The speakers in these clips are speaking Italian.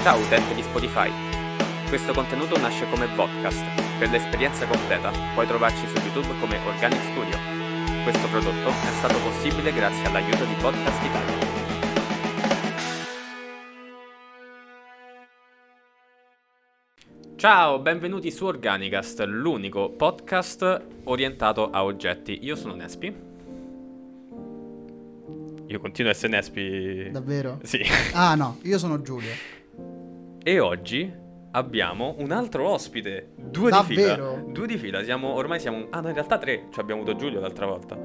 Ciao utente di Spotify. Questo contenuto nasce come podcast. Per l'esperienza completa puoi trovarci su YouTube come Organic Studio. Questo prodotto è stato possibile grazie all'aiuto di Podcast Italia. Ciao, benvenuti su Organicast, l'unico podcast orientato a oggetti. Io sono Nespi. Io continuo a essere Nespi. Davvero? Sì. Ah no, io sono Giulio. E oggi abbiamo un altro ospite. Due Davvero? di fila. Due di fila. Siamo, ormai siamo. Ah, no, in realtà tre. Ci abbiamo avuto Giulio l'altra volta.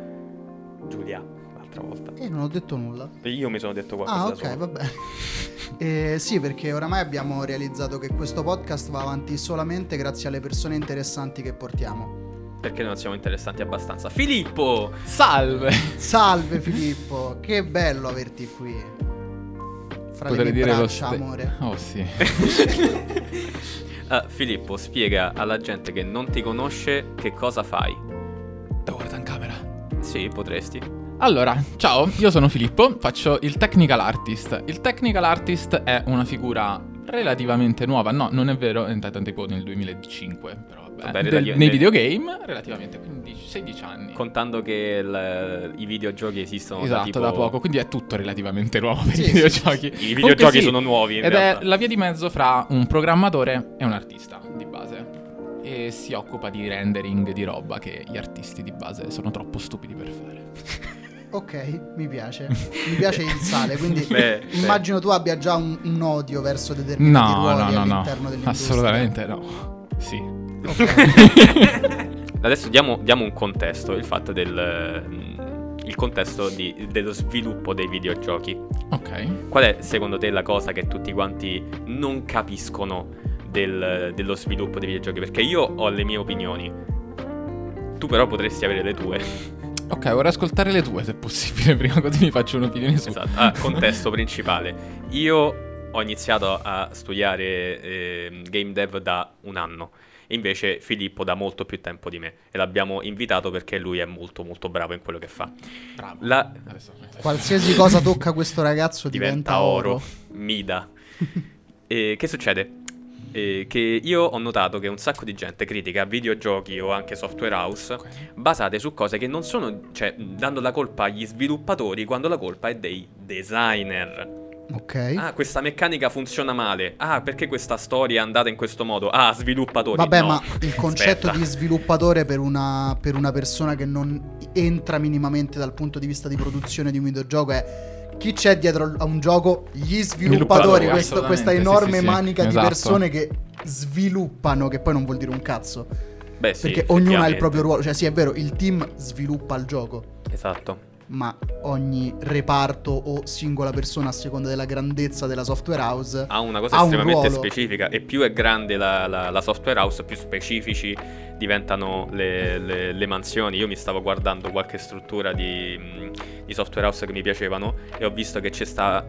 Giulia, l'altra volta. E non ho detto nulla. E io mi sono detto qualcosa. Ah, ok, solo. vabbè. Eh, sì, perché oramai abbiamo realizzato che questo podcast va avanti solamente grazie alle persone interessanti che portiamo. Perché non siamo interessanti abbastanza. Filippo! Salve! Salve Filippo, che bello averti qui. Fra le Potrei mie dire lo braccia, ste- amore. Oh sì. Ah, Filippo, spiega alla gente che non ti conosce che cosa fai. Devo guardare in camera. Sì, potresti. Allora, ciao, io sono Filippo, faccio il technical artist. Il technical artist è una figura relativamente nuova, no, non è vero, è entrata tipo nel 2005, però vabbè. Vabbè, Del- nei ne- videogame, relativamente 15, 16 anni. Contando che il- i videogiochi esistono da esatto, tipo... da poco, quindi è tutto relativamente nuovo per Sì, i sì, videogiochi. I videogiochi sì, sono nuovi in Ed realtà. è la via di mezzo fra un programmatore e un artista di base. E si occupa di rendering di roba che gli artisti di base sono troppo stupidi per fare. Ok, mi piace. Mi piace il sale, quindi Beh, beh. immagino tu abbia già un, un odio verso determinati No, ruoli no, no, no. all'interno dell'industria. Assolutamente no. Sì. Ok. Adesso diamo, diamo un contesto, il fatto del... mm, Il contesto di- dello sviluppo dei videogiochi. Ok. Qual è secondo te la cosa che tutti quanti non capiscono del- dello sviluppo dei videogiochi? Perché io ho le mie opinioni. Tu però potresti avere le tue. Ok, vorrei ascoltare le tue se possibile, prima così mi faccio un'opinione su. Esatto. Ah, contesto principale. Io ho iniziato a studiare ehm, game dev da un anno. E invece Filippo da molto più tempo di me. E l'abbiamo invitato perché lui è molto molto bravo in quello che fa. Bravo. La- Adesso- Qualsiasi cosa tocca questo ragazzo diventa, diventa oro, mida. e che succede? Eh, che io ho notato che un sacco di gente critica videogiochi o anche software house basate su cose che non sono, cioè dando la colpa agli sviluppatori quando la colpa è dei designer. Ok. Ah, questa meccanica funziona male. Ah, perché questa storia è andata in questo modo? Ah, sviluppatori. Vabbè, No, ma il concetto di sviluppatore per una, per una persona che non entra minimamente dal punto di vista di produzione di un videogioco è chi c'è dietro a un gioco? Gli sviluppatori, Sviluppatori, questo- questa enorme sì, sì, sì. manica di Esatto. persone che sviluppano, che poi non vuol dire un cazzo, Beh, sì, perché ognuno ha il proprio ruolo, cioè sì è vero, il team sviluppa il gioco, Esatto. Ma ogni reparto o singola persona a seconda della grandezza della software house ha una cosa ha estremamente specifica e più è grande la, la- la software house più specifici diventano le, le- le mansioni. Io mi stavo guardando qualche struttura di, di software house che mi piacevano e ho visto che c'è sta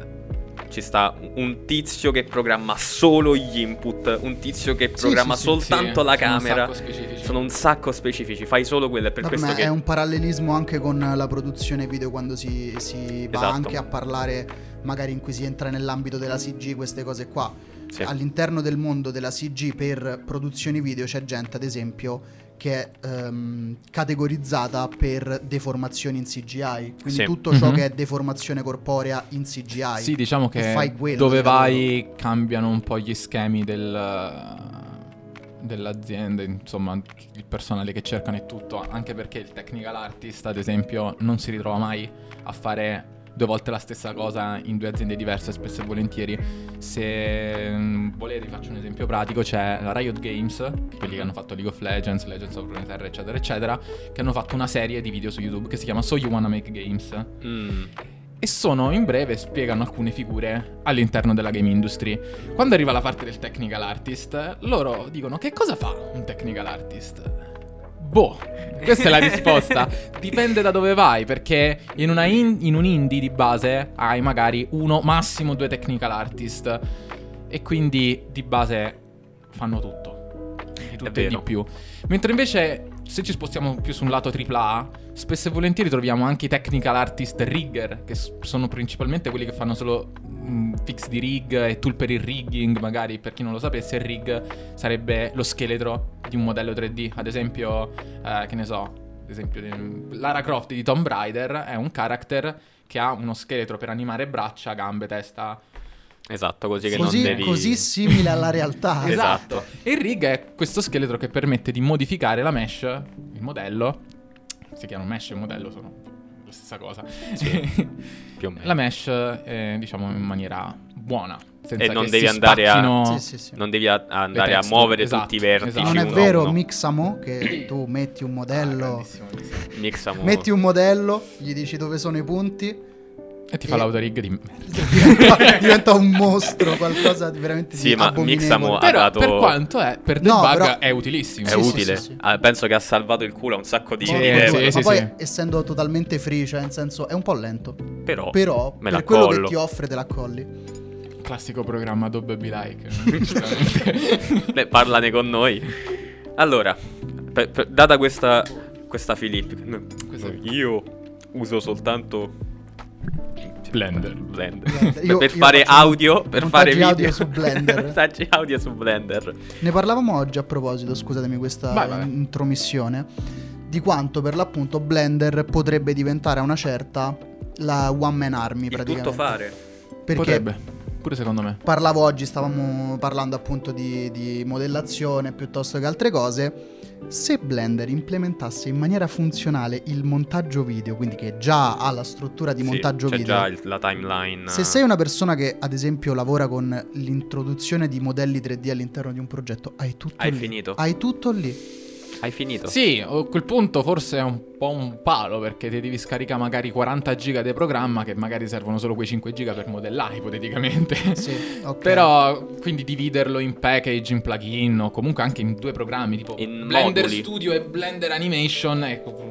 ci sta un tizio che programma solo gli input, un tizio che programma sì, sì. soltanto Sì, la sono un camera. sacco specifici. Sono un sacco specifici, fai solo quello. È per Vabbè, questo che è un parallelismo anche con la produzione video quando si, si va Esatto. anche a parlare, magari in cui si entra nell'ambito della CG, queste cose qua. Sì. All'interno del mondo della CG per produzioni video c'è gente, ad esempio, che è ehm, categorizzata per deformazioni in CGI. Quindi Sì. tutto ciò Mhm. che è deformazione corporea in CGI. Sì, diciamo che fai quello dove vai cambiano un po' gli schemi del, dell'azienda, insomma, il personale che cercano e tutto, anche perché il technical artist, ad esempio, non si ritrova mai a fare due volte la stessa cosa in due aziende diverse, spesso e volentieri. Se mm, volete, faccio un esempio pratico, c'è la Riot Games, quelli che hanno fatto League of Legends, Legends of Runeterra, eccetera, eccetera, che hanno fatto una serie di video su YouTube che si chiama So You Wanna Make Games Mm, e sono in breve spiegano alcune figure all'interno della game industry. Quando arriva la parte del technical artist, loro dicono che cosa fa un technical artist? Boh, questa è la risposta. Dipende da dove vai, perché in, in, in un indie di base hai magari uno, massimo due technical artist. E quindi di base fanno tutto. di tutto e di più. Mentre invece, se ci spostiamo più su un lato AAA, spesso e volentieri troviamo anche i technical artist rigger, che sono principalmente quelli che fanno solo mh, fix di rig e tool per il rigging, magari per chi non lo sapesse, il rig sarebbe lo scheletro di un modello 3D. Ad esempio, eh, che ne so, ad esempio Lara Croft di Tomb Raider è un character che ha uno scheletro per animare braccia, gambe, testa. Esatto, così che Così, non devi... così simile alla realtà. Esatto. E il rig è questo scheletro che permette di modificare la mesh, il modello. Si chiama mesh e modello, sono stessa cosa. Più o meno. la mesh, eh, diciamo, in maniera buona. Senza E non che devi si andare a- Sì, sì, sì. Non devi a- andare a muovere esatto, tutti i vertici esatto. Non è vero, uno. Mixamo, che tu metti un Ah, modello, grandissimo. Mixamo. metti un modello, gli dici dove sono i punti, E ti fa E- l'autorig di merda. diventa, un mostro, qualcosa di veramente Sì, di ma. Mixamo ha Però dato- per quanto è, per No, debug però- è utilissimo. È Sì, utile. sì, sì. Ah, penso che ha salvato il culo a un sacco di Sì, sì, ma poi sì. essendo totalmente free, cioè nel senso è un po' lento. Però, Però me la per quello collo. che ti offre te la colli. Classico programma Adobe Be Like. Beh, parlane con noi. Allora, per- per- data questa, questa Questa- io uso soltanto Blender. Blender. Io- per io fare audio, per fare video audio su Blender. montaggi audio su Blender. Ne parlavamo oggi a proposito, scusatemi questa Vai, vai. intromissione, di quanto per l'appunto Blender potrebbe diventare a una certa la one man army Il praticamente. tutto fare. Perché Potrebbe. Pure secondo me. parlavo oggi, stavamo parlando appunto di, di modellazione piuttosto che altre cose. Se Blender implementasse in maniera funzionale il montaggio video, quindi che già ha la struttura di Sì, montaggio c'è video, già il- la timeline. se sei una persona che ad esempio lavora con l'introduzione di modelli 3D all'interno di un progetto, hai tutto Hai lì. finito. Hai tutto lì. Hai finito? Sì, a quel punto forse è un po' un palo perché ti devi scaricare magari 40 giga di programma che magari servono solo quei 5 giga per modellare ipoteticamente. Sì, ok. Però quindi dividerlo in package, in plugin o comunque anche in due programmi tipo In Blender moduli. Studio e Blender Animation e qualche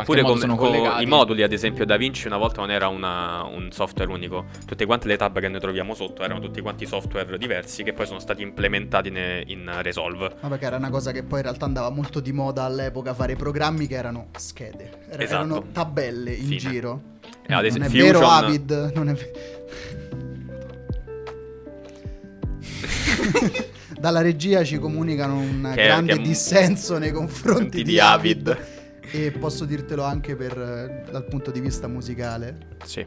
Oppure modo come, sono co- collegati. i moduli, ad esempio, DaVinci una volta non era una- un software unico. Tutte quante le tab che noi troviamo sotto erano tutti quanti software diversi che poi sono stati implementati ne- in Resolve. Ma perché era una cosa che poi in realtà andava molto di moda all'epoca fare programmi che erano schede, Era- Esatto. erano tabelle in Fine. giro. E ad non è esempio, vero Fusion- Avid, non è ve- Dalla regia ci comunicano un Che- grande che dissenso nei confronti di di Avid. E posso dirtelo anche per, eh, dal punto di vista musicale. Sì.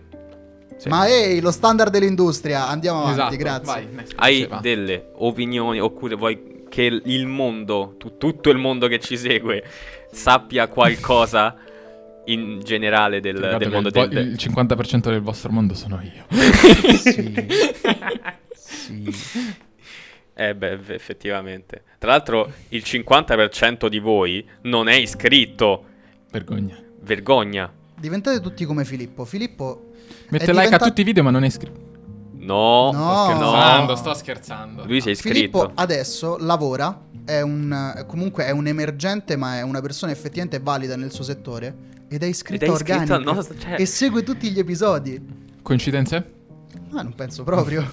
Sì. Ma ehi, lo standard dell'industria, andiamo avanti, Esatto, grazie. vai, Hai diceva. delle opinioni oppure vuoi che il mondo, tu- tutto il mondo che ci segue, sappia qualcosa in generale del, del mondo del... il 50% del vostro mondo sono io. Sì. sì. Eh beh, eff- effettivamente. Tra l'altro il 50% di voi non è iscritto. Vergogna. Vergogna. Diventate tutti come Filippo. Filippo Mette È like a tutti i video ma non è iscritto. No, No. Sto No. scherzando, sto scherzando. Lui si è iscritto. Filippo adesso lavora, è un, comunque è un emergente, ma è una persona effettivamente valida nel suo settore ed è iscritto Ed è iscritto Organic al nostro- cioè- e segue tutti gli episodi. Coincidenze? Ah, non penso proprio.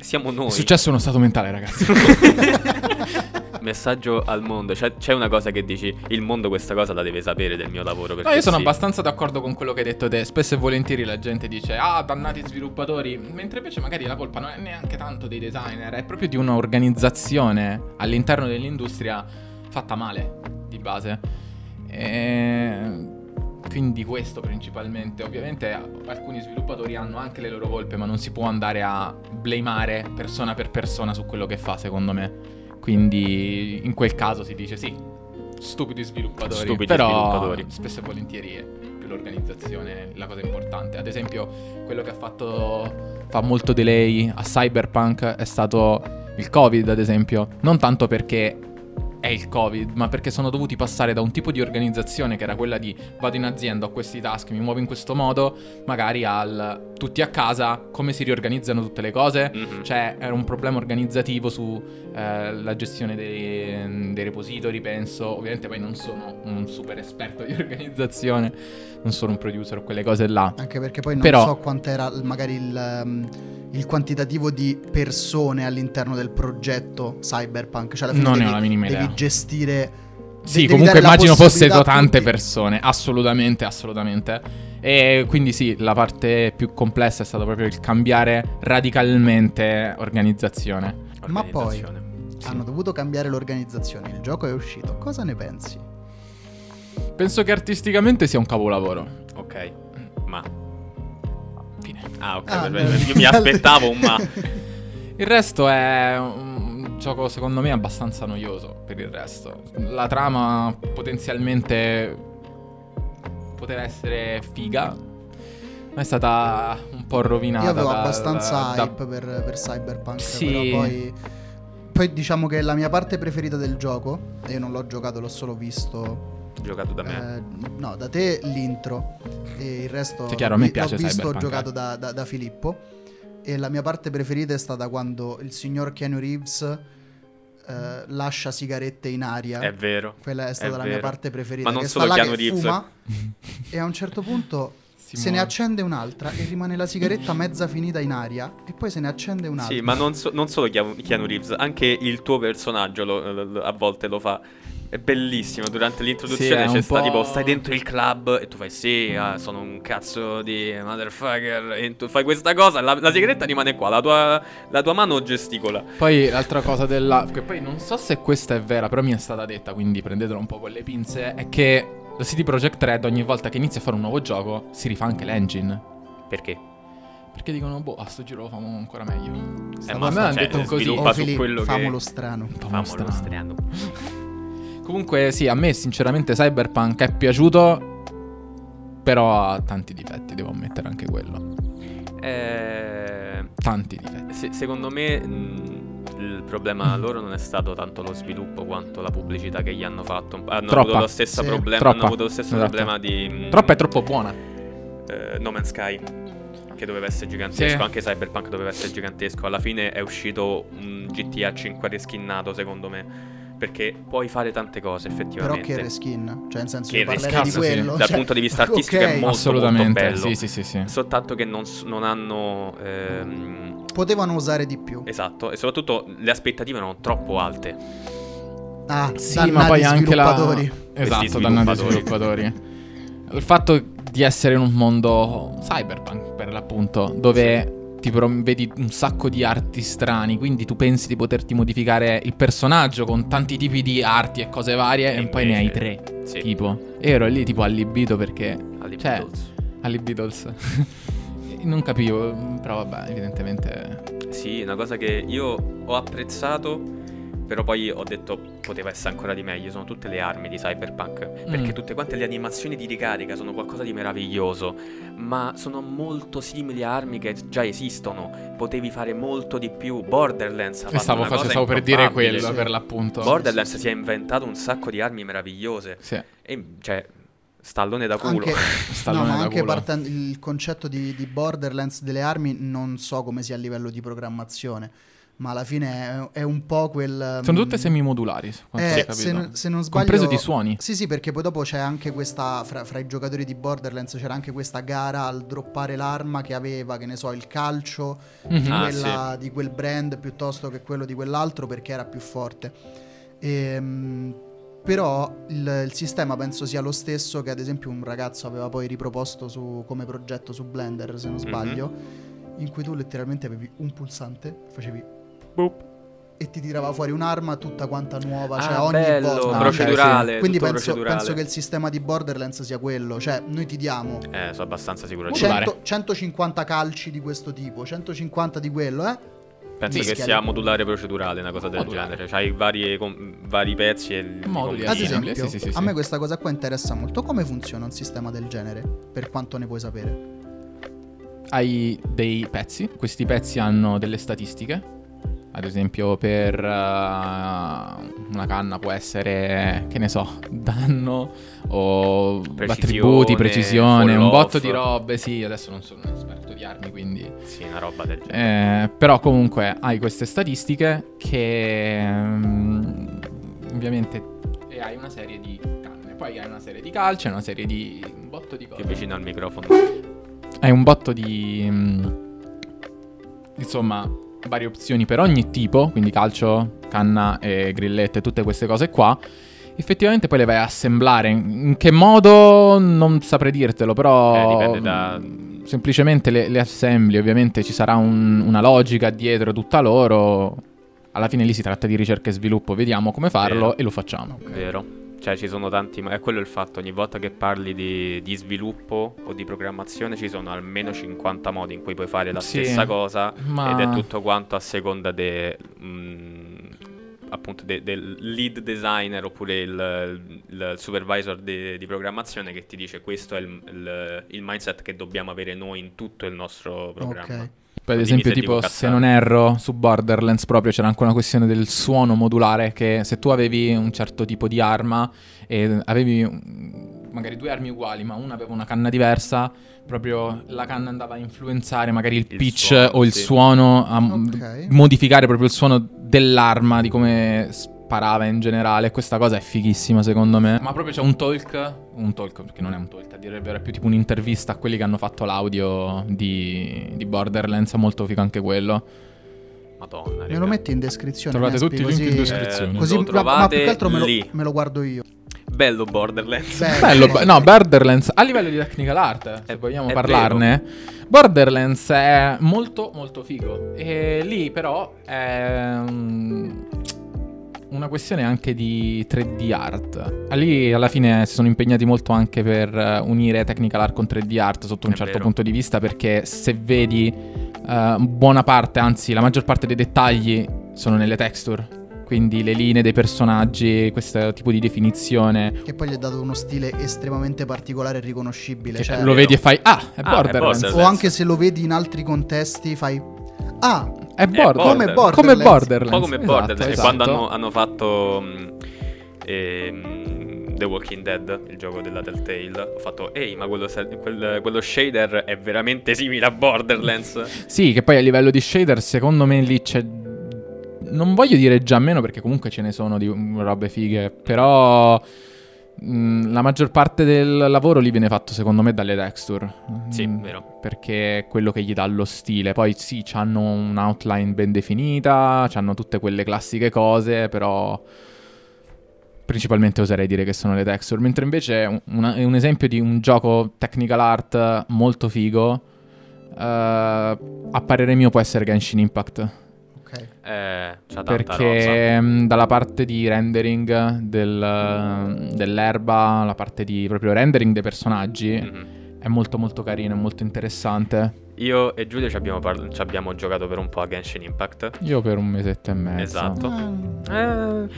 Siamo È noi. successo uno stato mentale, ragazzi. Messaggio al mondo. C'è, c'è una cosa che dici, il mondo questa cosa la deve sapere del mio lavoro. No, io sono sì. abbastanza d'accordo con quello che hai detto te. Spesso e volentieri la gente dice, ah, dannati sviluppatori. Mentre invece magari la colpa non è neanche tanto dei designer, è proprio di un'organizzazione all'interno dell'industria fatta male, di base. E... Quindi questo principalmente. Ovviamente alcuni sviluppatori hanno anche le loro colpe, ma non si può andare a blamare persona per persona su quello che fa, secondo me. Quindi in quel caso si dice sì, stupidi sviluppatori. Stupidi però sviluppatori. spesso e volentieri è più l'organizzazione la cosa importante. Ad esempio, quello che ha fatto fa molto delay a Cyberpunk è stato il Covid, ad esempio. Non tanto perché è il Covid, ma perché sono dovuti passare da un tipo di organizzazione che era quella di vado in azienda, ho questi task, mi muovo in questo modo, magari al tutti a casa, come si riorganizzano tutte le cose. Mhm. Cioè, era un problema organizzativo sulla gestione dei, dei repository, penso. Ovviamente poi non sono un super esperto di organizzazione, non sono un producer o quelle cose là. Anche perché poi non Però- so quant'era magari il, um, il quantitativo di persone all'interno del progetto Cyberpunk. Cioè alla fine Non ne devi, ho la minima devi idea. Devi gestire. Sì, comunque immagino fossero tante persone, assolutamente, assolutamente. E quindi sì, la parte più complessa è stata proprio il cambiare radicalmente organizzazione. Ma poi- Organizzazione. Hanno dovuto cambiare l'organizzazione. Il gioco è uscito. Cosa ne pensi? Penso che artisticamente sia un capolavoro. Ok, ma... Fine. Ah, ok, Ah, per- no. per- io mi aspettavo un ma. Il resto è un gioco secondo me abbastanza noioso per il resto. La trama potenzialmente poteva essere figa, ma è stata un po' rovinata. Io avevo da- abbastanza da- hype per, per Cyberpunk. Sì. Però poi. Poi diciamo che la mia parte preferita del gioco, e io non l'ho giocato, l'ho solo visto. Giocato da me. eh, no, da te l'intro. E il resto Sì, chiaro, l'ho a me piace l'ho visto, ho giocato eh. da, da- da Filippo. E la mia parte preferita è stata quando il signor Keanu Reeves eh, lascia sigarette in aria. È vero. Quella è stata è la mia vero. parte preferita. Ma non che solo sta là Keanu che Reeves. fuma e a un certo punto Si se ne muove. accende un'altra e rimane la sigaretta mezza finita in aria e poi se ne accende un'altra. Sì, ma non, so- non solo Keanu Reeves, anche il tuo personaggio lo- lo- a volte lo fa. È bellissimo. Durante Sì, l'introduzione è c'è sta po'- tipo stai dentro il club e tu fai sì, ah, sono un cazzo di motherfucker e tu fai questa cosa, la, la sigaretta rimane qua, la tua, la tua mano gesticola. Poi l'altra cosa della... Che poi non so se questa è vera, però mi è stata detta, quindi prendetela un po' con le pinze, è che la CD Projekt Red ogni volta che inizia a fare un nuovo gioco si rifà anche l'engine. Perché? Perché dicono, boh, a sto giro lo famo ancora meglio. Eh, ma me hanno cioè, detto così. Oh, Filippo, quello che- famolo strano. Un po' Famolo strano. strano. Comunque sì, a me sinceramente Cyberpunk è piaciuto, però ha tanti difetti, devo ammettere anche quello. Eh, Tanti difetti. se- secondo me mh, il problema loro non è stato tanto lo sviluppo quanto la pubblicità che gli hanno fatto. Hanno Troppa. avuto lo stesso Sì. problema. Troppa. Hanno avuto lo stesso Esatto. problema di. mh, Troppo è troppo buona. eh, No Man's Sky. Che doveva essere gigantesco. Sì. Anche Cyberpunk doveva essere gigantesco. Alla fine è uscito un GTA 5 reskinnato, secondo me. Perché puoi fare tante cose, Però effettivamente. che reskin? Cioè, nel senso, Che reskin, di sì. quello. Dal cioè, punto di vista artistico è ok, molto, Assolutamente, molto bello. sì, sì, sì, sì. Soltanto che non, non hanno. ehm, Potevano usare di più. esatto, e soprattutto le aspettative erano troppo alte. Ah, Sì, dannati ma poi anche la... sviluppatori. Esatto, dannati sviluppatori. sviluppatori. Il fatto di essere in un mondo cyberpunk, per l'appunto, dove ti vedi un sacco di arti strani, quindi tu pensi di poterti modificare il personaggio con tanti tipi di arti e cose varie, e, E poi ne hai tre. Sì, Tipo, e ero lì tipo allibito perché... alle cioè, non capivo, però vabbè, evidentemente... Sì, una cosa che io ho apprezzato, però poi ho detto poteva essere ancora di meglio. Sono tutte le armi di Cyberpunk. Perché Mm. tutte quante le animazioni di ricarica sono qualcosa di meraviglioso. Ma sono molto simili a armi che già esistono. Potevi fare molto di più. Borderlands ha fatto stavo, una face- cosa stavo per dire quello, Sì. per l'appunto. Borderlands si è inventato un sacco di armi meravigliose. Sì, E cioè, stallone da culo. Anche, Stallone no, ma da anche culo. partendo il concetto di, di Borderlands delle armi non so come sia a livello di programmazione, ma alla fine è, è un po' quel... sono mm, tutte semimodulari, eh, se, non- se non sbaglio... Compreso di suoni. Sì, sì, perché poi dopo c'è anche questa, fra, fra i giocatori di Borderlands c'era anche questa gara al droppare l'arma che aveva, che ne so, il calcio di, Mhm. Ah, quella- di quel brand piuttosto che quello di quell'altro perché era più forte. Ehm, però il, il sistema penso sia lo stesso che ad esempio un ragazzo aveva poi riproposto su- come progetto su Blender, se non Mhm. sbaglio, in cui tu letteralmente avevi un pulsante, facevi Boop. e ti tirava fuori un'arma tutta quanta nuova, cioè Ah, ogni bello, volta. Ah, procedurale. Quindi tutto penso, procedurale. penso che il sistema di Borderlands sia quello, cioè noi ti diamo Eh, sono abbastanza sicuro di Modulare. 100 150 calci di questo tipo, 150 di quello, eh? Penso che sia modulare procedurale, una cosa del Modulare. genere. C'hai vari, com- vari pezzi e li Moduli. Ad Sì, esempio, sì, sì, sì, a sì. me questa cosa qua interessa molto. Come funziona un sistema del genere? Per quanto ne puoi sapere? Hai dei pezzi, questi pezzi hanno delle statistiche. Ad esempio, per uh, una canna può essere, che ne so, danno o Precisione, attributi, precisione, un botto off. di robe. Sì, adesso non sono un esperto di armi, quindi Sì, una roba del genere. Eh, però comunque hai queste statistiche che mm, ovviamente e hai una serie di canne, poi hai una serie di calci, hai una serie di un botto di Più cose. vicino al microfono. Hai un botto di mm, insomma varie opzioni per ogni tipo, quindi calcio canna e grillette, tutte queste cose qua. Effettivamente poi le vai a assemblare. In che modo non saprei dirtelo, però. Eh, dipende da- mh, Semplicemente le, le assembli, ovviamente ci sarà un- una logica dietro tutta loro. Alla fine lì si tratta di ricerca e sviluppo, vediamo come farlo Vero. e lo facciamo. Ok. Vero. Cioè ci sono tanti, ma è quello il fatto, ogni volta che parli di, di sviluppo o di programmazione ci sono almeno 50 modi in cui puoi fare la Sì, stessa cosa ma- ed è tutto quanto a seconda de, mm, appunto de- del lead designer oppure il, il supervisor di, di programmazione che ti dice questo è il, il- il mindset che dobbiamo avere noi in tutto il nostro programma. Ok. Dimmi esempio, se tipo, se non erro, su Borderlands proprio c'era anche una questione del suono modulare, che se tu avevi un certo tipo di arma e avevi magari due armi uguali, ma una aveva una canna diversa, proprio la canna andava a influenzare magari il, Il pitch suono, o il sì. suono, a m- Ok. modificare proprio il suono dell'arma, di come sparava in generale. Questa cosa è fighissima secondo me. Ma proprio c'è un talk, un talk perché non è un talk, a dire il vero è più tipo un'intervista a quelli che hanno fatto l'audio di, di Borderlands, molto figo anche quello. Madonna. Me lo metti in descrizione. Trovate Nespi, tutti i link in così- descrizione. Eh, Così, Lo ma- ma più trovate che altro me lo, lì. me lo guardo io. Bello Borderlands. Bello, eh, no, Borderlands a livello di technical art, se È- vogliamo è parlarne. Borderlands è molto molto figo e lì però è mm, una questione anche di 3D art. Lì alla fine si sono impegnati molto anche per eh, unire technical art con 3D art sotto un È certo vero. punto di vista perché se vedi eh, buona parte, anzi la maggior parte dei dettagli sono nelle texture. Quindi le linee dei personaggi, questo tipo di definizione. Che poi gli è dato uno stile estremamente particolare e riconoscibile. Cioè- lo vedi e fai, ah, è Ah, è Borderlands. Borderlands. o anche se lo vedi in altri contesti, fai. Ah, È Borderlands. come Borderlands. Come Borderlands. Un po' come esatto, Borderlands, e esatto. quando hanno, hanno fatto mm, ehm, The Walking Dead, il gioco della Telltale, ho fatto, ehi, ma quello, quel- quello shader è veramente simile a Borderlands. Sì, che poi a livello di shader, secondo me lì c'è. Non voglio dire già meno perché comunque ce ne sono di mm, robe fighe, però. Mm, la maggior parte del lavoro lì viene fatto secondo me dalle texture. Sì, Mm, vero. Perché è quello che gli dà lo stile. Poi sì, hanno un'outline ben definita, hanno tutte quelle classiche cose, però principalmente oserei dire che sono le texture. Mentre invece un, una- un esempio di un gioco technical art molto figo, eh, a parere mio può essere Genshin Impact. Eh. Perché mh, dalla parte di rendering del- dell'erba, la parte di proprio rendering dei personaggi, Mhm. è molto molto carino, è molto interessante. Io e Giulio ci abbiamo, parl- ci abbiamo giocato per un po' a Genshin Impact. Io per un mesetto e mezzo. Esatto. Ah, Eh,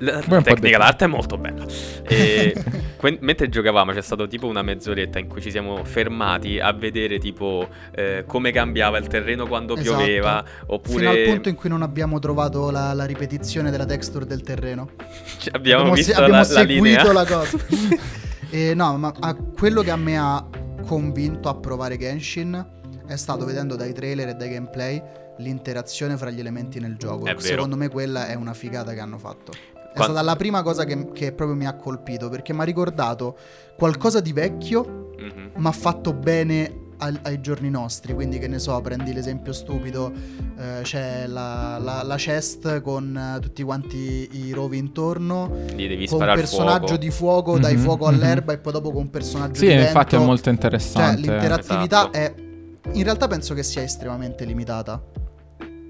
la po' tecnica d'arte è molto bella. E que- mentre giocavamo c'è stato tipo una mezz'oretta in cui ci siamo fermati a vedere tipo eh, come cambiava il terreno quando Esatto. pioveva. Oppure Fino al punto in cui non abbiamo trovato la, la ripetizione della texture del terreno. ci abbiamo, se- visto abbiamo la, la seguito linea. la cosa. E no, ma a quello che a me ha convinto a provare Genshin è stato vedendo dai trailer e dai gameplay l'interazione fra gli elementi nel gioco. Secondo me quella è una figata che hanno fatto. È Quan- stata la prima cosa che, che proprio mi ha colpito perché mi ha ricordato qualcosa di vecchio Mhm. ma fatto bene al- ai giorni nostri. Quindi, che ne so, prendi l'esempio stupido: eh, c'è la, la- la chest con eh, tutti quanti i rovi intorno. Gli devi Con un personaggio fuoco. di fuoco, dai Mhm, fuoco mhm. all'erba e poi dopo con un personaggio Sì, di infatti è vento. molto Cioè, interessante. l'interattività Esatto. è. In realtà penso che sia estremamente limitata.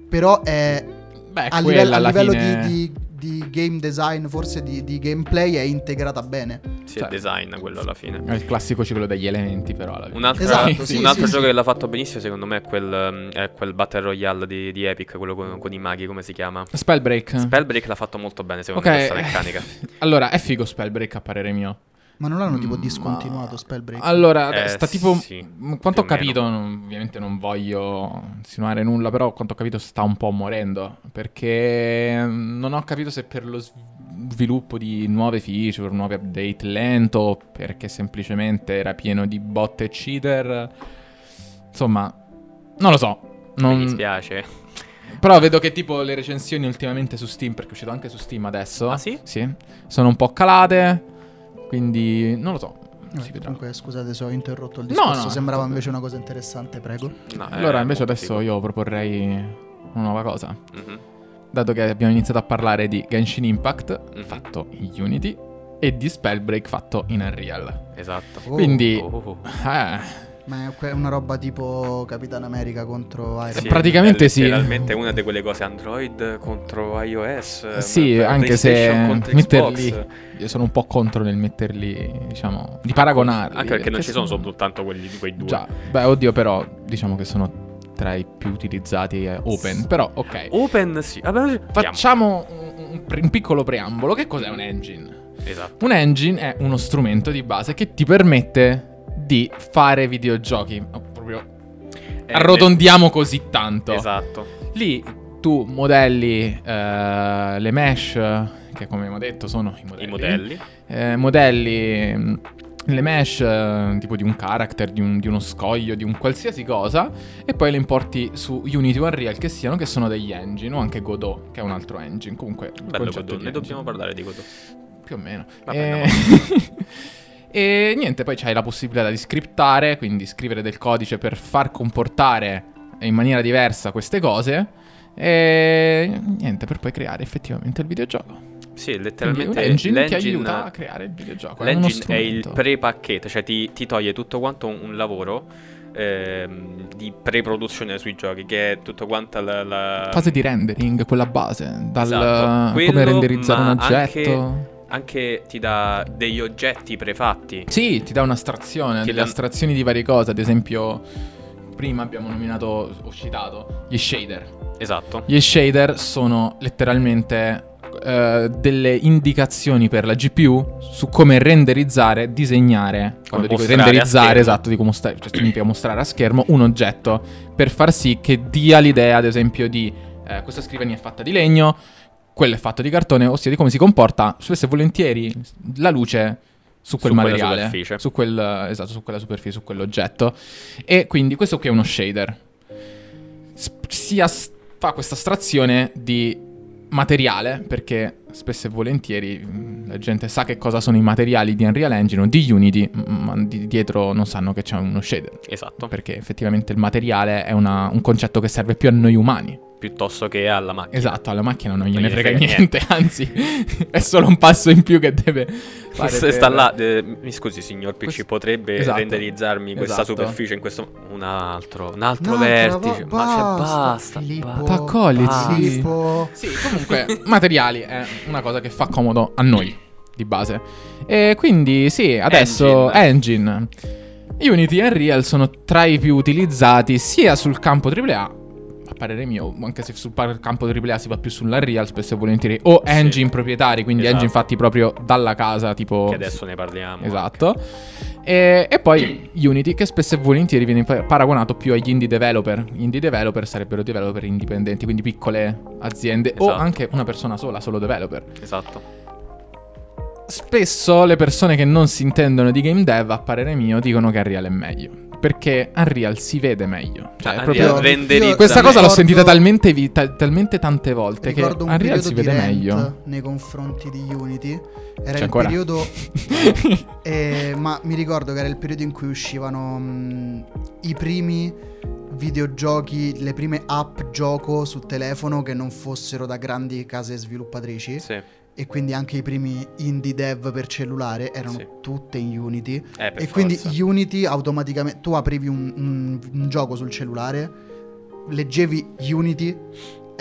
Però è. Beh, a livello, a livello fine- di, di- di game design, forse di, di gameplay, è integrata bene. Sì, Cioè- è design quello alla fine. È il classico ciclo degli elementi, però. Alla fine. Un altro, Esatto, sì, un altro sì, gioco sì. che l'ha fatto benissimo, secondo me, è quel, è quel Battle Royale di, di Epic, quello con, con i maghi, come si chiama? Spellbreak. Spellbreak l'ha fatto molto bene, secondo Ok. me, questa meccanica. allora, è figo Spellbreak a parere mio. Ma non l'hanno tipo Mm, discontinuato ma- Spellbreak? Allora, Eh, sta tipo. sì, quanto ho capito, non- ovviamente non voglio insinuare nulla, però quanto ho capito sta un po' morendo. Perché mm, non ho capito se per lo sv- sviluppo di nuove feature, nuovi update lento, o perché semplicemente era pieno di bot e cheater. Insomma, non lo so. Mi Non... dispiace. Però vedo che tipo le recensioni ultimamente su Steam, perché è uscito anche su Steam adesso. Ah, sì? Sì. Sono un po' calate. Quindi non lo so. Eh, Si vedrà. comunque, scusate se ho interrotto il No, discorso. no. Sembrava invece una cosa interessante, prego. No, Allora, invece molto adesso figo. io proporrei una nuova cosa. Mhm. dato che abbiamo iniziato a parlare di Genshin Impact, Mhm. fatto in Unity, e di Spellbreak, fatto in Unreal. Esatto. Oh, Quindi, Oh. eh, Ma è una roba tipo Capitan America contro Iron Sì, Man. praticamente è sì. letteralmente una di quelle cose Android contro iOS. Sì, eh, anche se metterli- Xbox. io sono un po' contro nel metterli, diciamo, di paragonarli. Anche perché non ci sono sono soltanto quelli di quei due. Già, beh, oddio, però, diciamo che sono tra i più utilizzati eh, open. Però, ok. Open sì. Vabbè, andiamo. Facciamo un, un piccolo preambolo. Che cos'è un engine? Esatto. Un engine è uno strumento di base che ti permette di fare videogiochi. Oh, Proprio Eh, arrotondiamo così tanto. Esatto. Lì tu modelli eh, le mesh, che come abbiamo detto sono i modelli. I modelli. Eh, modelli mh, le mesh eh, tipo di un character, di, un- di uno scoglio, di un qualsiasi cosa e poi le importi su Unity o Unreal che siano, che sono degli engine o anche Godot che è un altro engine. Comunque, Bello Godot. Ne dobbiamo parlare di Godot. Più o meno. Vabbè, e... e niente, poi c'hai la possibilità di scriptare, quindi scrivere del codice per far comportare in maniera diversa queste cose. E niente, per poi creare effettivamente il videogioco. Sì, letteralmente un engine ti l'engine- aiuta a creare il videogioco. è L'engine è il strumento. pre-pacchetto, cioè ti, ti toglie tutto quanto un, un lavoro ehm, di pre-produzione sui giochi, che è tutto quanto la... la- fase di rendering, quella base, dal Esatto. come Quello, renderizzare un oggetto. anche- Anche ti dà degli oggetti prefatti. Sì, ti dà un'astrazione, Ti delle dà- astrazioni di varie cose, ad esempio prima abbiamo nominato o citato gli shader. Esatto. Gli shader sono letteralmente eh, delle indicazioni per la GPU su come renderizzare, disegnare, quando dico renderizzare, esatto, dico mostrare, cioè significa mostrare a schermo un oggetto per far sì che dia l'idea, ad esempio, di eh, questa scrivania è fatta di legno, quello è fatto di cartone, ossia di come si comporta spesso e volentieri la luce su quel Su quella materiale, superficie. su quel esatto, su quella superficie, su quell'oggetto. E quindi questo qui è uno shader. Si as- fa questa astrazione di materiale perché spesso e volentieri mh, la gente sa che cosa sono i materiali di Unreal Engine o di Unity, ma di dietro non sanno che c'è uno shader. Esatto. Perché effettivamente il materiale è una- un concetto che serve più a noi umani. Piuttosto che alla macchina. Esatto, alla macchina non gliene Non gliene frega frega niente, anzi è solo un passo in più che deve fare. Se per- sta là, eh, mi scusi signor PC, Questo- potrebbe Esatto. renderizzarmi questa Esatto. superficie in questo... Un altro, un altro Un'altra vertice. Ma c'è basta, basta. Filippo. basta. T'accogli, sì. Sì, comunque, materiali è una cosa che fa comodo a noi, di base. E quindi, sì, adesso Engine. Unity e Unreal sono tra i più utilizzati sia sul campo AAA, a parere mio, anche se sul campo AAA si va più sull'Unreal spesso e volentieri, o Sì. engine proprietari, quindi Esatto. engine fatti proprio dalla casa, tipo... Che adesso ne parliamo. Esatto. E, e poi Unity, che spesso e volentieri viene pa- paragonato più agli indie developer. Gli indie developer sarebbero developer indipendenti, quindi piccole aziende o Esatto. anche una persona sola, solo developer. Esatto. Spesso le persone che non si intendono di game dev, a parere mio, dicono che Unreal è meglio. Perché Unreal si vede meglio. Cioè, è Ah, proprio- renderizza Questa cosa l'ho ricordo- sentita talmente, vi- ta- talmente tante volte che Ricordo un Unreal periodo si di vede meglio. nei confronti di Unity. Era C'è il ancora? periodo. eh, ma mi ricordo che era il periodo in cui uscivano mh, i primi videogiochi, le prime app gioco su telefono che non fossero da grandi case sviluppatrici. Sì. E quindi anche i primi indie dev per cellulare erano Sì. tutte in Unity. Eh, e quindi forza. Unity automaticamente tu aprivi un, un- un gioco sul cellulare, leggevi Unity,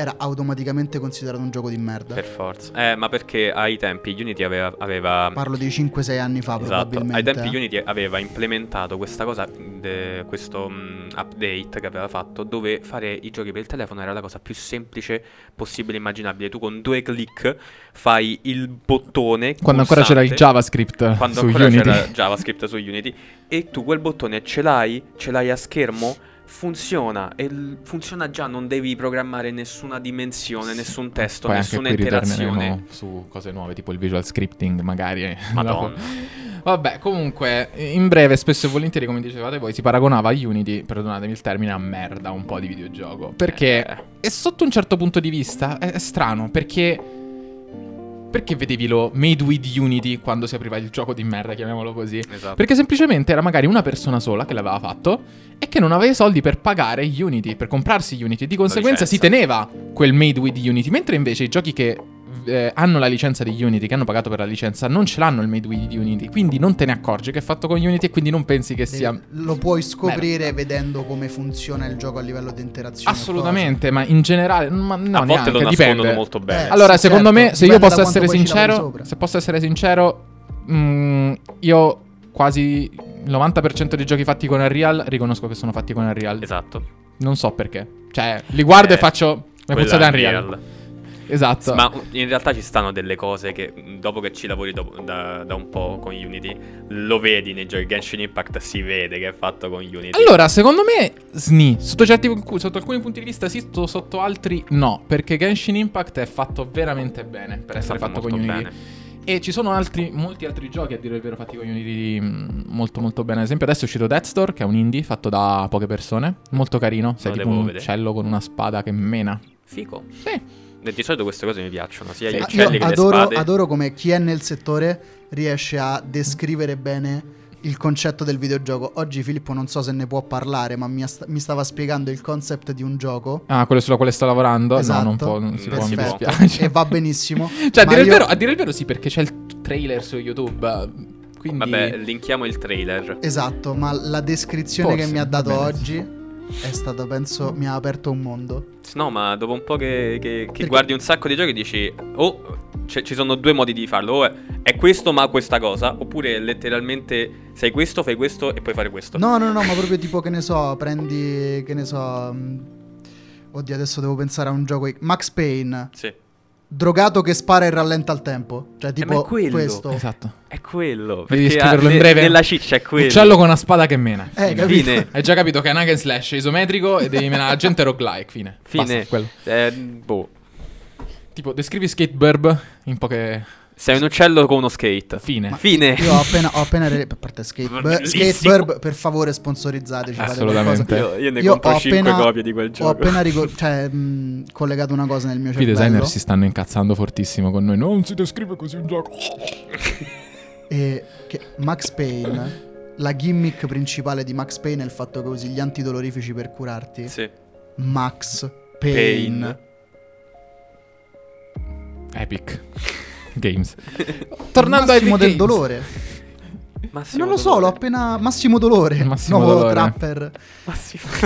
era automaticamente considerato un gioco di merda. Per forza. Eh, ma perché ai tempi Unity aveva... aveva... Parlo di 5-6 anni fa Esatto, probabilmente. ai tempi Unity aveva implementato questa cosa, de- questo mm, update che aveva fatto, dove fare i giochi per il telefono era la cosa più semplice possibile e immaginabile. Tu con due clic fai il bottone. Quando ancora c'era il JavaScript Quando su ancora Unity. c'era JavaScript su Unity e tu quel bottone ce l'hai, ce l'hai a schermo, funziona e funziona già, non devi programmare nessuna dimensione, nessun testo, Poi nessuna interazione. su cose nuove, tipo il visual scripting, magari. eh, Madonna. Vabbè, comunque, in breve, spesso e volentieri, come dicevate voi, si paragonava a Unity, perdonatemi il termine, a merda un po' di videogioco. Perché, Eh. e sotto un certo punto di vista, è, è strano, perché perché vedevi lo Made with Unity quando si apriva il gioco di merda, chiamiamolo così? Esatto. Perché semplicemente era magari una persona sola che l'aveva fatto e che non aveva i soldi per pagare Unity, per comprarsi Unity. Di conseguenza si teneva quel Made with Unity, mentre invece i giochi che eh, hanno la licenza di Unity, che hanno pagato per la licenza, non ce l'hanno il Made with Unity. Quindi non te ne accorgi che è fatto con Unity e quindi non pensi che sia... Lo puoi scoprire vedendo come funziona il gioco a livello di interazione. Assolutamente, ma in generale... Ma no, a volte neanche, lo nascondono dipende. molto bene. Eh, Allora, sì, secondo certo, me, se io posso essere sincero, se posso essere sincero, mm, io quasi il 90% dei giochi fatti con Unreal riconosco che sono fatti con Unreal. Esatto. Non so perché. Cioè, li guardo Eh, e faccio mi puzza da è Unreal. Esatto. Ma in realtà ci stanno delle cose che dopo che ci lavori dopo- da, da un po' con Unity, lo vedi nei giochi Genshin Impact, si vede che è fatto con Unity. Allora, secondo me, SNI, sotto, certi, sotto alcuni punti di vista sì, sotto, sotto altri no, perché Genshin Impact è fatto veramente bene per essere fatto con Unity. bene. E ci sono altri, molti altri giochi, a dire il vero, fatti con Unity mm, molto molto bene. Ad esempio adesso è uscito Death Store, che è un indie fatto da poche persone, molto carino, sei Lo tipo un vedere. uccello con una spada che mena. Fico. Sì. Di solito queste cose mi piacciono, sia Sì. gli Ah, uccelli Io che adoro, le spade. adoro come chi è nel settore riesce a descrivere bene il concetto del videogioco. Oggi Filippo non so se ne può parlare, ma mi, sta- mi stava spiegando il concept di un gioco. Ah, quello sulla quale sto lavorando? Esatto. No, non, può, non si può, mi. E va benissimo. Cioè, a dire, il io- vero, a dire il vero sì, perché c'è il trailer su YouTube. Quindi... Vabbè, linkiamo il trailer. Esatto, ma la descrizione Forse, che mi ha dato bene. oggi è stata, penso, mi ha aperto un mondo. No, ma dopo un po' che, che- che guardi un sacco di giochi dici, oh, c'è- ci sono due modi di farlo. O è, è questo ma questa cosa, oppure letteralmente sei questo, fai questo e puoi fare questo. No, no, no, ma proprio tipo che ne so, prendi, che ne so... mh, Oddio, adesso devo pensare a un gioco. Max Payne, Sì, drogato che spara e rallenta il tempo. Cioè, ma tipo è quello. questo. Esatto. è quello. Devi scriverlo ha- in breve. Nella ciccia è quello. Uccello con una spada che mena. Eh, Fine. Hai già capito che è un hack and slash isometrico e devi menare la gente roguelike. Fine. Fine. Basta, quello. Eh, boh. Tipo, descrivi Skateburb in poche... Sei un uccello con uno skate. Fine. Fine. Io ho appena, ho appena re- a parte skate. Skateburb, per favore sponsorizzateci. Assolutamente. Io, io ne Io compro ho 5 appena- copie di quel Ho gioco. appena ricor- cioè, mh, collegato una cosa nel mio I cervello. designer si stanno incazzando fortissimo con noi. Non si descrive così un gioco. E che Max Payne, la gimmick principale di Max Payne è il fatto che usi gli antidolorifici per curarti. Sì. Max Payne. Pain. Epic. Games. Tornando Massimo ai del games. dolore. Massimo non lo so, dolore. l'ho appena. Massimo Dolore. Massimo nuovo Dolore. trapper. Massimo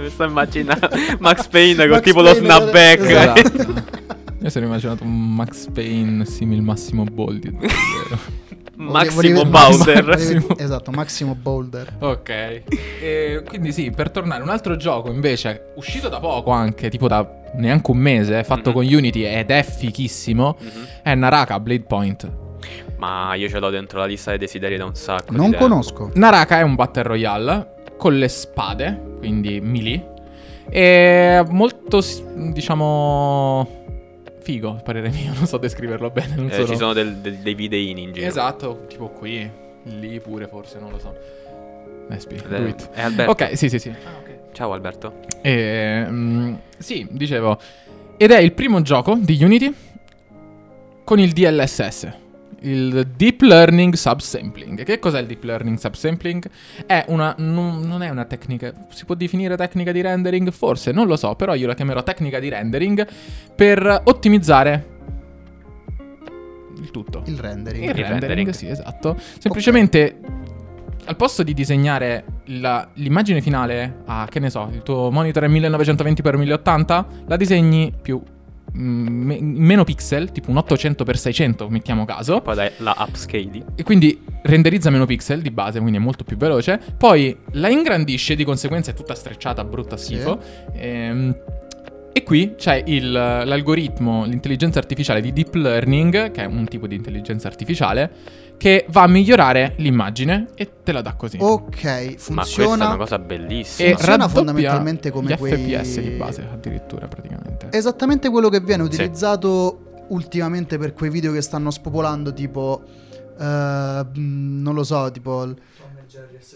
mi sto immaginando Max Payne con Max tipo lo Payne, snapback. esatto. Io sono immaginato un Max Payne simil Massimo Boldi. Massimo Volevi- Bowser. volevi- esatto, Massimo Boulder. ok. E quindi sì, per tornare, un altro gioco invece, uscito da poco anche, tipo da neanche un mese, fatto Mhm. con Unity ed è fichissimo, Mhm. è Naraka Blade Point. Ma io ce l'ho dentro la lista dei desideri da un sacco. di Non tempo. conosco. Naraka è un battle royale con le spade, quindi melee. E molto, diciamo, figo, a parere mio, non so descriverlo bene. Non Eh, sono- Ci sono del- del- dei videini in giro. Esatto, tipo qui, lì pure forse, non lo so. Espi, do Eh, it. È Alberto. Ok, sì, sì, sì. Ciao Alberto. E, mm, sì, dicevo. Ed è il primo gioco di Unity con il DLSS. Il Deep Learning Subsampling. Che cos'è il Deep Learning Subsampling? È una. Non, non è una tecnica. Si può definire tecnica di rendering? Forse, non lo so. Però io la chiamerò tecnica di rendering per ottimizzare il tutto. Il rendering. Il Il rendering, rendering. sì, esatto. Semplicemente al posto di disegnare la- l'immagine finale a, che ne so, il tuo monitor è 1920x1080, la disegni più me- meno pixel, tipo un 800x600, mettiamo caso. Poi dai, la upscali. E quindi renderizza meno pixel di base, quindi è molto più veloce. Poi la ingrandisce, di conseguenza è tutta strecciata, brutta Sì. schifo. Ehm, e qui c'è il- l'algoritmo, l'intelligenza artificiale di deep learning, che è un tipo di intelligenza artificiale, che va a migliorare l'immagine e te la dà così. Ok, Ma questa è funziona. una cosa bellissima. e funziona fondamentalmente come gli quei- FPS di base, addirittura, praticamente. Esattamente quello che viene Sì. utilizzato ultimamente per quei video che stanno spopolando, tipo. mh, non lo so, tipo.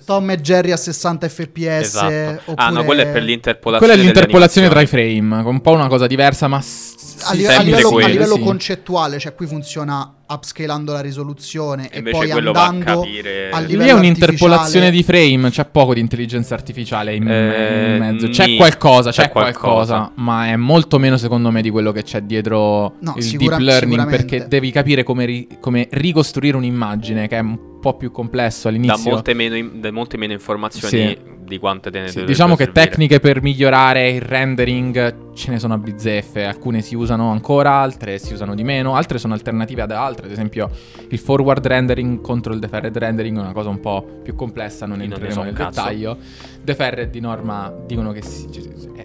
Tom e Jerry a 60 fps. Esatto. Oppure... Ah, no, quello è per l'interpolazione. Quella è l'interpolazione tra i frame, un po' una cosa diversa, ma s- a, li- a livello, a quello, livello sì. concettuale, cioè qui funziona upscalando la risoluzione E e, poi quello va a andando capire- a Lì Lì livello è un'interpolazione di frame, c'è poco di intelligenza artificiale in, Eh, in mezzo. C'è qualcosa, c'è, c'è qualcosa. qualcosa, ma è molto meno secondo me di quello che c'è dietro No, il sicura- deep learning perché devi capire come, ri- come ricostruire un'immagine che è un po' più complesso Da all'inizio. molte meno, in- da molte meno informazioni di quante te ne Sì, diciamo che servire. tecniche per migliorare il rendering ce ne sono a bizzeffe, alcune si usano ancora, altre si usano di meno, altre sono alternative ad altre, ad esempio il forward rendering contro il deferred rendering è una cosa un po' più complessa, non entreremo nel cazzo. dettaglio. Deferred di norma dicono che si-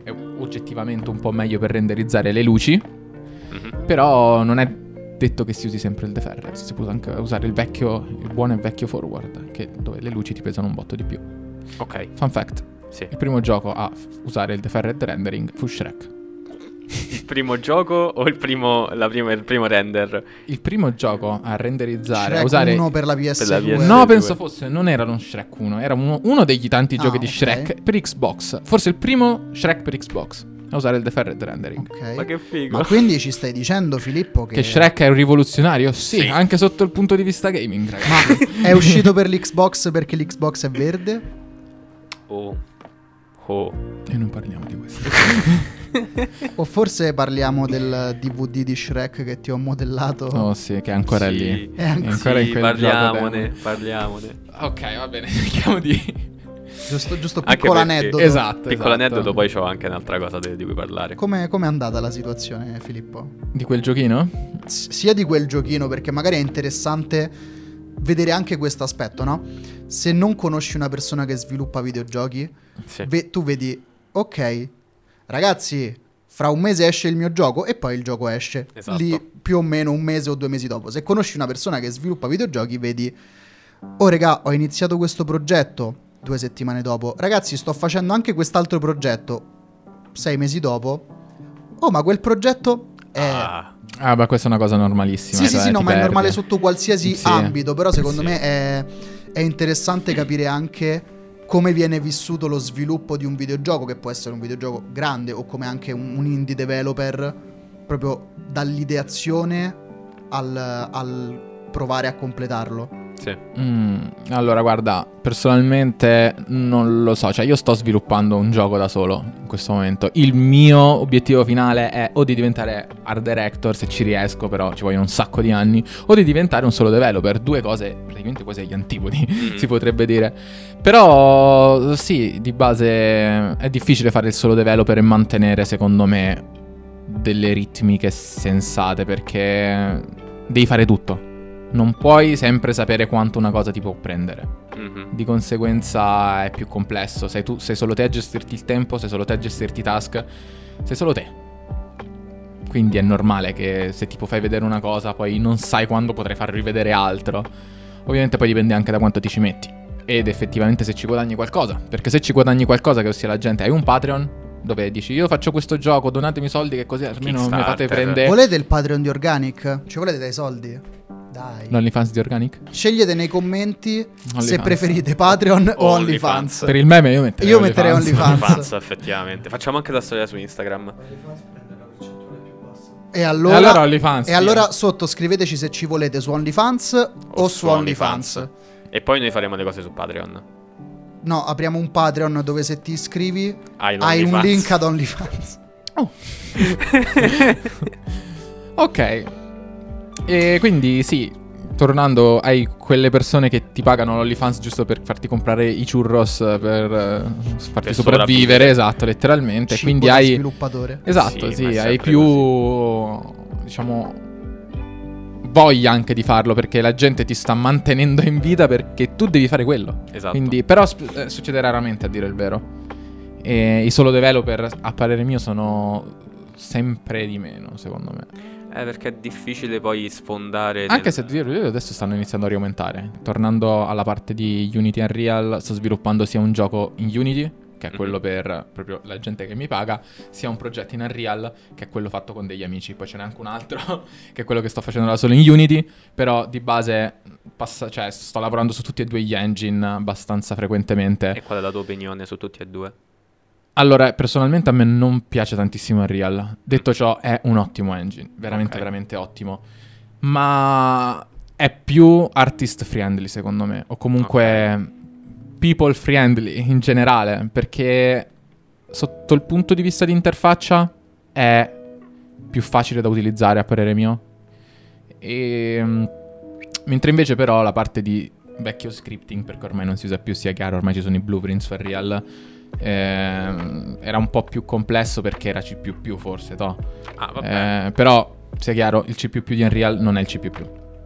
è oggettivamente un po' meglio per renderizzare le luci, Mhm. però non è detto che si usi sempre il deferred, si può anche usare il vecchio, il buono e vecchio forward, che- dove le luci ti pesano un botto di più. Ok, Fun fact. sì. Il primo gioco a f- usare il deferred rendering fu Shrek. Il primo gioco o il primo, la prima- il primo render? Il primo gioco a renderizzare, Shrek a usare... 1 per la PS2. Per la PS2. No, penso fosse, non era uno Shrek 1, era uno, uno degli tanti Ah, giochi di. Shrek per Xbox. Forse il primo Shrek per Xbox, a usare il deferred rendering. Ok. Ma che figo. Ma quindi ci stai dicendo, Filippo, che, Che Shrek è un rivoluzionario? Sì, Sì. anche sotto il punto di vista gaming, ragazzi. Ma è uscito per l'Xbox perché l'Xbox è verde? Oh. Oh. e non parliamo di questo. O forse parliamo del DVD di Shrek che ti ho modellato? Oh sì, che è ancora Sì. lì. È ancora in Sì, quel parliamone, gioco parliamone. Ok, va bene, cerchiamo di... Giusto, giusto Anche piccolo perché- aneddoto. Esatto, Piccolo esatto. aneddoto, poi c'ho anche un'altra cosa di, di cui parlare. Come è andata la situazione, Filippo? Di quel giochino? S- sia di quel giochino, perché magari è interessante vedere anche questo aspetto, no? Se non conosci una persona che sviluppa videogiochi, Sì. ve- tu vedi, ok, ragazzi, fra un mese esce il mio gioco e poi il gioco esce. Esatto. Lì più o meno un mese o due mesi dopo. Se conosci una persona che sviluppa videogiochi, vedi, oh regà, ho iniziato questo progetto due settimane dopo. Ragazzi, sto facendo anche quest'altro progetto sei mesi dopo. Oh, ma quel progetto è... Ah, Ah, beh, questa è una cosa normalissima. Sì, sì, cioè, sì, no, ma è perdi. normale sotto qualsiasi Sì. ambito, però secondo Sì. me è, è interessante capire anche come viene vissuto lo sviluppo di un videogioco, che può essere un videogioco grande o come anche un, un indie developer, proprio dall'ideazione al, al provare a completarlo. Sì. Mm, allora, guarda, personalmente non lo so, cioè io sto sviluppando un gioco da solo in questo momento. Il mio obiettivo finale è o di diventare art director, se ci riesco, però ci vogliono un sacco di anni, o di diventare un solo developer, due cose praticamente quasi agli antipodi, Mm. si potrebbe dire. Però sì, di base è difficile fare il solo developer e mantenere, secondo me, delle ritmiche sensate perché devi fare tutto. Non puoi sempre sapere quanto una cosa ti può prendere. Mhm. Di conseguenza è più complesso. Sei, tu, sei solo te a gestirti il tempo, sei solo te a gestirti i task, sei solo te. Quindi è normale che se tipo fai vedere una cosa, poi non sai quando potrai far rivedere altro. Ovviamente poi dipende anche da quanto ti ci metti. Ed effettivamente se ci guadagni qualcosa. Perché se ci guadagni qualcosa, che ossia la gente, hai un Patreon dove dici io faccio questo gioco, donatemi soldi che così almeno mi fate prendere Volete il Patreon di Organic? Ci volete dei soldi? Dai. l'OnlyFans di Organic. Scegliete nei commenti se OnlyFans. preferite Patreon o O OnlyFans. OnlyFans. Per il meme io metterei Io metterei OnlyFans. Fanza, effettivamente. Facciamo anche la storia su Instagram. E allora, E allora OnlyFans, e allora sotto scriveteci se ci volete su OnlyFans o, su su OnlyFans. E poi noi faremo le cose su Patreon. No, apriamo un Patreon dove se ti iscrivi Hai hai un link ad OnlyFans. Ok. E quindi sì, tornando, hai quelle persone che ti pagano l'OnlyFans giusto per farti comprare i churros, per eh, farti Per sopravvivere, esatto, letteralmente. Cibo quindi hai... sviluppatore. Esatto, Sì, sì, hai più, diciamo, voglia anche di farlo perché la gente ti sta mantenendo in vita perché tu devi fare quello. Esatto. Quindi, però sp- eh, succede raramente a dire il vero. E i solo developer, a parere mio, sono sempre di meno, secondo me. Eh, perché è difficile poi sfondare. Anche nel- se vero, adesso stanno iniziando a riaumentare. Tornando alla parte di Unity Unreal, sto sviluppando sia un gioco in Unity, che è Mhm. quello per proprio la gente che mi paga, sia un progetto in Unreal, che è quello fatto con degli amici. Poi ce n'è anche un altro, che è quello che sto facendo da solo in Unity, però di base passa- cioè, sto lavorando su tutti e due gli engine abbastanza frequentemente. E qual è la tua opinione su tutti e due? Allora, personalmente a me non piace tantissimo Unreal. Detto ciò, è un ottimo engine, veramente, Ok. veramente ottimo. Ma è più artist friendly, secondo me, o comunque people friendly in generale, perché sotto il punto di vista di interfaccia è più facile da utilizzare, a parere mio. E, mm, mentre invece però la parte di vecchio scripting, perché ormai non si usa più, sia chiaro, ormai ci sono i blueprints for Real, ehm, era un po' più complesso perché era C++ forse, toh. Ah, vabbè. Eh, però, sia chiaro, il C++ di Unreal non è il C++.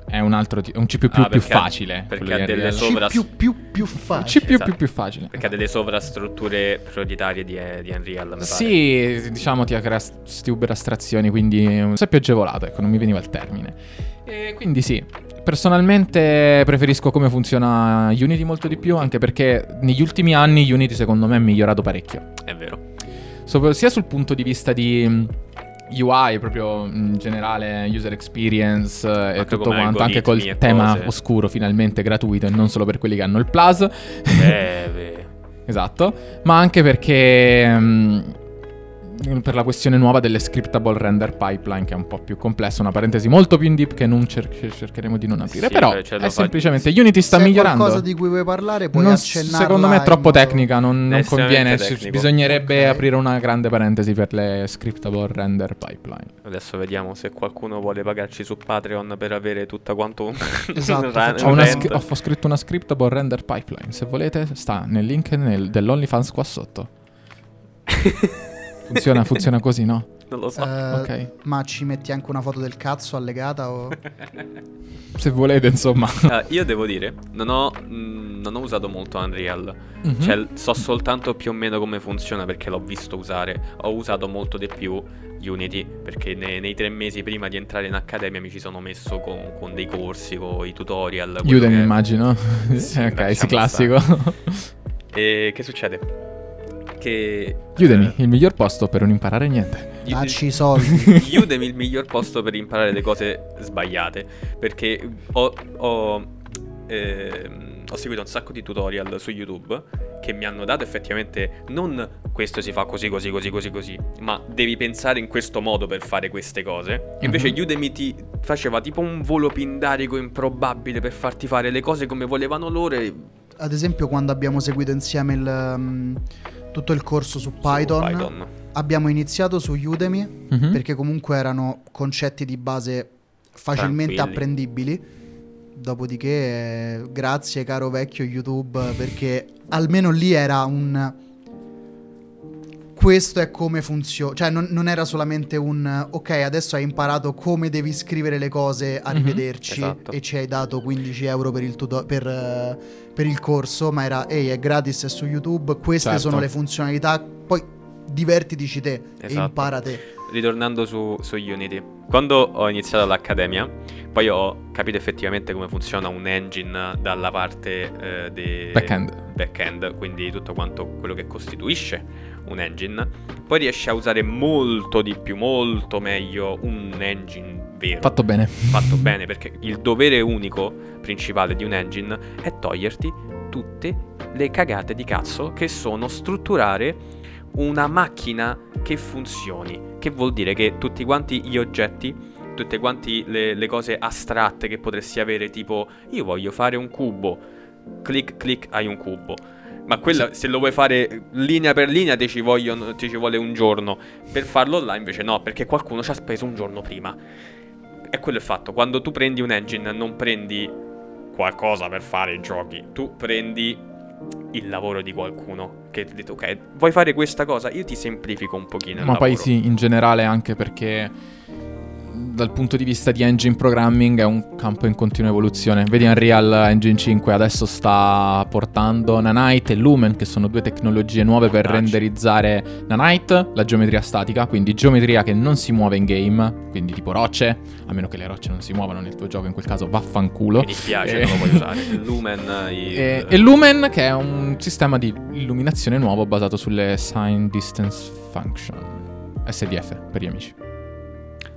È un altro è un C++ Ah, più facile. perché ha di delle sovra- C più più più Il facile. C++ esatto. più facile. Perché ha delle sovrastrutture prioritarie di, di Unreal, mi pare. Sì, diciamo ti crea queste uber astrazioni, quindi un po' più agevolato, ecco, non mi veniva il termine. E quindi sì, personalmente preferisco come funziona Unity molto di più, anche perché negli ultimi anni Unity secondo me è migliorato parecchio. È vero. So- sia sul punto di vista di mh, UI, proprio in generale, user experience eh, e Anche tutto come quanto, anche col e tema cose. oscuro finalmente gratuito e non solo per quelli che hanno il Plus. Eh, beh. Esatto, ma anche perché mm, per la questione nuova delle scriptable render pipeline che è un po' più complessa, una parentesi molto più in deep che non cer- che cercheremo di non aprire, Sì, però ce lo è fa- semplicemente Unity sta Se migliorando. qualcosa di cui vuoi parlare, puoi Non- accennarla secondo me è troppo modo- tecnica, non, non conviene, tecnico. bisognerebbe Ok. aprire una grande parentesi per le scriptable render pipeline. Adesso vediamo se qualcuno vuole pagarci su Patreon per avere tutta quanto un Esatto, un ra- facciamo Ho, una ho ho scritto una scriptable render pipeline, se volete sta nel link nel- dell'OnlyFans qua sotto. Funziona, funziona così, no? Non lo so. Eh, Ok. Ma ci metti anche una foto del cazzo allegata o... Se volete, insomma. Ah, io devo dire, non ho, mh, non ho usato molto Unreal. Mhm. Cioè, so soltanto più o meno come funziona perché l'ho visto usare. Ho usato molto di più Unity perché ne- nei tre mesi prima di entrare in accademia mi ci sono messo con, con dei corsi, con i tutorial. Udemy che- immagino. Sì, ok, sì, classico. E che succede? Che Udemy, eh, il miglior posto per non imparare niente. Dacci i soldi. Udemy il miglior posto per imparare le cose sbagliate. Perché ho, ho, ehm, ho seguito un sacco di tutorial su YouTube che mi hanno dato effettivamente non questo si fa così, così, così, così, così, ma devi pensare in questo modo per fare queste cose. Invece Mhm. Udemy ti faceva tipo un volo pindarico improbabile per farti fare le cose come volevano loro. e- Ad esempio, quando abbiamo seguito insieme il, um, tutto il corso su su Python, Python. abbiamo iniziato su Udemy Mhm. perché comunque erano concetti di base facilmente Tranquilli. apprendibili. Dopodiché, eh, grazie caro vecchio YouTube, perché almeno lì era un... Questo è come funziona, cioè non, non era solamente un ok, adesso hai imparato come devi scrivere le cose, arrivederci esatto. e ci hai dato 15 euro per il, tuto- per, per il corso, ma era ehi è gratis, è su YouTube, queste Certo. sono le funzionalità, poi divertitici te e Esatto. impara te. ritornando su, su Unity, quando ho iniziato l'accademia, poi ho capito effettivamente come funziona un engine dalla parte eh, de- Backend. backend, quindi tutto quanto quello che costituisce un engine, poi riesci a usare molto di più, molto meglio un engine vero. Fatto bene. fatto bene perché il dovere unico principale di un engine è toglierti tutte le cagate di cazzo che sono strutturare una macchina che funzioni. Che vuol dire che tutti quanti gli oggetti, tutte quanti le, le cose astratte che potresti avere, tipo io voglio fare un cubo, clic clic hai un cubo. Ma quella, se lo vuoi fare linea per linea, ti ci, vogliono- ti ci vuole un giorno. Per farlo là, invece, no, perché qualcuno ci ha speso un giorno prima. E quello è fatto. Quando tu prendi un engine, non prendi qualcosa per fare i giochi. Tu prendi il lavoro di qualcuno che ti ha detto, ok, vuoi fare questa cosa? Io ti semplifico un pochino Ma poi lavoro. sì, in generale anche perché dal punto di vista di engine programming è un campo in continua evoluzione. Vedi Unreal Engine 5 adesso sta portando Nanite e Lumen, che sono due tecnologie nuove per renderizzare Nanite, la geometria statica, quindi geometria che non si muove in game, quindi tipo rocce, a meno che le rocce non si muovano nel tuo gioco, in quel caso vaffanculo. Mi dispiace, Eh. non lo voglio usare. Il Lumen, il- E, e Lumen, che è un sistema di illuminazione nuovo basato sulle Sign Distance Function. SDF per gli amici.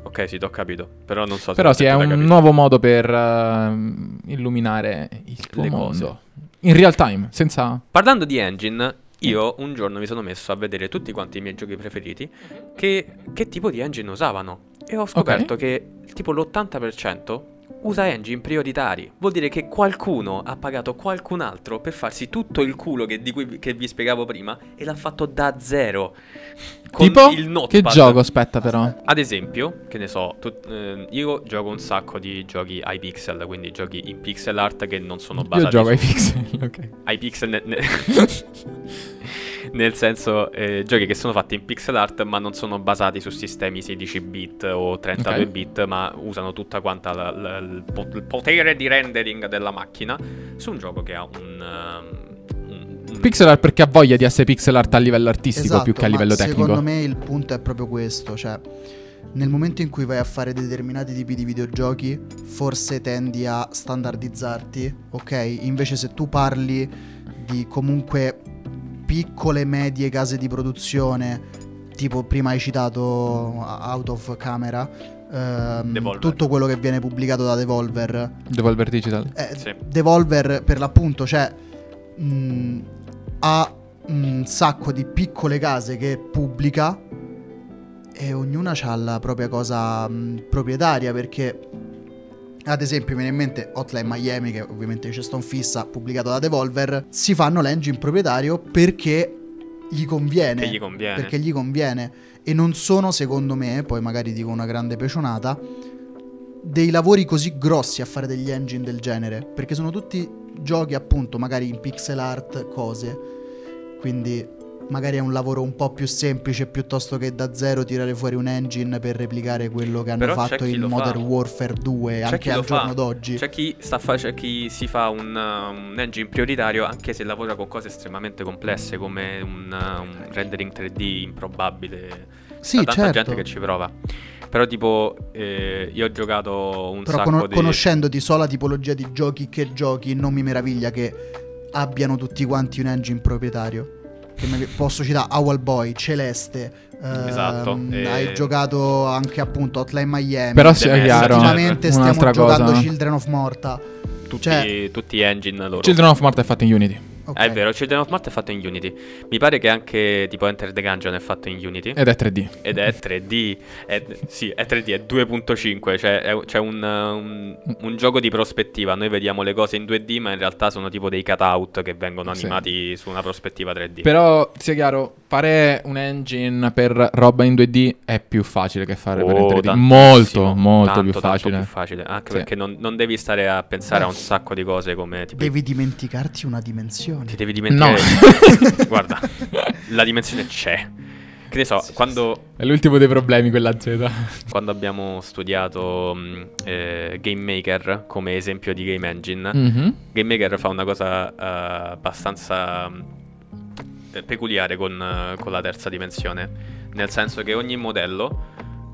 Ok, sì, t'ho capito. Però non so se Però sì, è se un capito. nuovo modo per ehm, illuminare il tuo Le mondo. cose. In real time, senza... Parlando di engine, io un giorno mi sono messo a vedere tutti quanti i miei giochi preferiti che, che tipo di engine usavano e ho scoperto che tipo l'80% usa engine prioritari. Vuol dire che qualcuno ha pagato qualcun altro per farsi tutto il culo che, di cui che vi spiegavo prima e l'ha fatto da zero. Con tipo? il Che notepad. gioco? Aspetta però. Ad esempio, che ne so, tu- eh, io gioco un sacco di giochi iPixel, quindi giochi in pixel art che non sono Io basati gioco ai su pixel, ok. iPixel ne- ne- nel senso eh, giochi che sono fatti in pixel art ma non sono basati su sistemi 16 bit o 32 Ok. bit ma usano tutta quanta la- la- il, po- il potere di rendering della macchina su un gioco che ha un, un- Pixel art perché ha voglia di essere pixel art a livello artistico Esatto, più che a ma livello tecnico. Secondo me il punto è proprio questo, cioè nel momento in cui vai a fare determinati tipi di videogiochi, forse tendi a standardizzarti, ok? Invece se tu parli di comunque piccole medie case di produzione, tipo prima hai citato Out of Camera, ehm, tutto quello che viene pubblicato da Devolver, Devolver Digital. eh, Sì. Devolver per l'appunto, cioè, mh, ha un sacco di piccole case che pubblica e ognuna ha la propria cosa mh, proprietaria perché ad esempio mi viene in mente Hotline Miami che ovviamente c'è un fissa pubblicato da Devolver. Si fanno l'engine proprietario perché gli conviene. Gli conviene. perché gli conviene. E non sono secondo me poi magari dico una grande pecionata dei lavori così grossi a fare degli engine del genere. Perché sono tutti giochi appunto magari in pixel art cose. Quindi magari è un lavoro un po' più semplice piuttosto che da zero tirare fuori un engine per replicare quello che hanno Però fatto in Modern fa. Warfare 2 C'è anche al giorno fa. d'oggi C'è chi, sta fa- c'è chi si fa un, uh, un engine prioritario anche se lavora con cose estremamente complesse come un, uh, un rendering 3D improbabile. sì C'è tanta certo gente che ci prova. Però tipo eh, io ho giocato un però sacco cono- di... conoscendoti so la tipologia di giochi che giochi non mi meraviglia che abbiano tutti quanti un engine proprietario che me- posso citare Owl Boy, Celeste ehm, Esatto, e- hai giocato anche appunto Hotline Miami Però sia chiaro, ultimamente stiamo giocando cosa. Children of Morta tutti, cioè- tutti engine loro. Children of Morta è fatto in Unity Ok. Ah, è vero, Children of Mart è fatto in Unity. Mi pare che anche tipo Enter the Gungeon è fatto in Unity. ed è 3D. Ed è 3D. È, sì, è 3D, è 2.5. Cioè è, c'è un, un- un gioco di prospettiva. Noi vediamo le cose in 2D, ma in realtà sono tipo dei cutout che vengono Sì. animati su una prospettiva 3D. Però sia chiaro, fare un engine per roba in 2D è più facile che fare per in Oh, 3D. tantissimo, Molto, molto tanto, più tanto facile. più facile. Anche Sì. perché non, non devi stare a pensare Beh. a un sacco di cose come tipo. devi dimenticarti una dimensione Ti devi dimenticare. No. Guarda, la dimensione c'è. Che ne so, quando. È l'ultimo dei problemi quella Z. quando abbiamo studiato mh, eh, Game Maker come esempio di game engine, Mhm. Game Maker fa una cosa eh, abbastanza eh, peculiare con, eh, con la terza dimensione, nel senso che ogni modello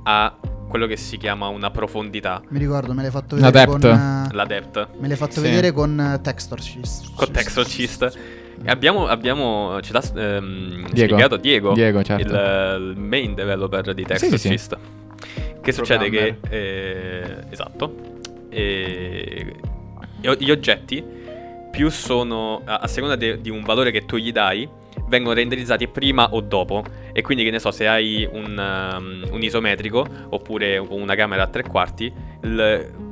ha quello che si chiama una profondità, mi ricordo me l'hai fatto vedere con depth. eh, la depth, me l'hai fatto Sì. vedere con eh, Texture Schist. con. E abbiamo, abbiamo ce l'ha ehm, Diego. spiegato Diego, Diego, certo. il, il main developer di Texture Sì, sì. Che succede che eh, esatto. E, e- gli oggetti più sono a, a seconda de- di un valore che tu gli dai vengono renderizzati prima o dopo e quindi che ne so se hai un, um, un isometrico oppure una camera a tre quarti il-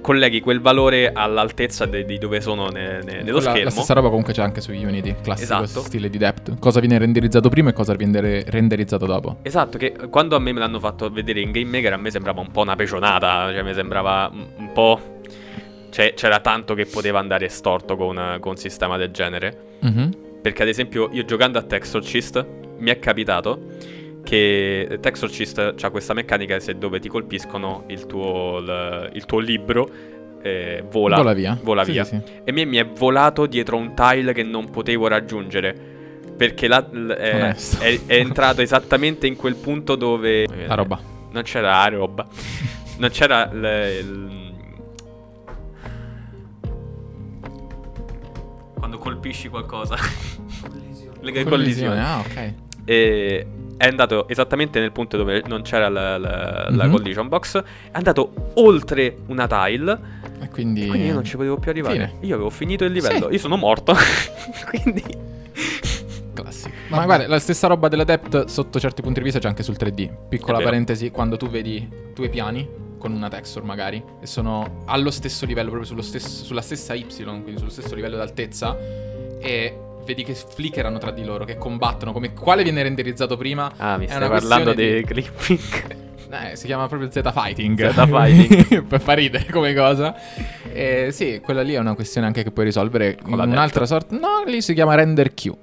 colleghi quel valore all'altezza di dove sono ne- ne- nello Quella- schermo La stessa roba comunque c'è anche su Unity, classico Esatto. stile di depth. Cosa viene renderizzato prima e cosa viene re- renderizzato dopo. Esatto, che quando a me me l'hanno fatto vedere in Game Maker a me sembrava un po' una pecionata, cioè mi sembrava un po'... Cioè, c'era tanto che poteva andare storto con, con un sistema del genere. Mhm. Perché ad esempio io giocando a Texorcist mi è capitato che Texorcist ha questa meccanica se dove ti colpiscono il tuo, il, il tuo libro eh, vola, Vola via. vola Sì, via. sì, sì. E me mi è volato dietro un tile che non potevo raggiungere. Perché la- l- è, è- è entrato esattamente in quel punto dove... La roba. Non c'era la roba. Non c'era il... Quando colpisci qualcosa. Le collisioni. Collisione, Ah, ok. E è andato esattamente nel punto dove non c'era la, la- la Mhm. collision box. È andato oltre una tile. E quindi... E quindi io non ci potevo più arrivare. Fine. Io avevo finito il livello. Sì. Io sono morto. quindi. Ma Vabbè. guarda, la stessa roba della depth sotto certi punti di vista c'è anche sul 3D. Piccola parentesi, quando tu vedi due piani con una texture magari e sono allo stesso livello, proprio sullo stesso- sulla stessa Y, quindi sullo stesso livello d'altezza e vedi che flickerano tra di loro, che combattono, come quale viene renderizzato prima. Ah, mi stai una parlando di clipping. Eh, si chiama proprio Z Fighting. Z Fighting. per far ridere come cosa. Eh, sì, quella lì è una questione anche che puoi risolvere Con un'altra sorta. No, lì si chiama render queue.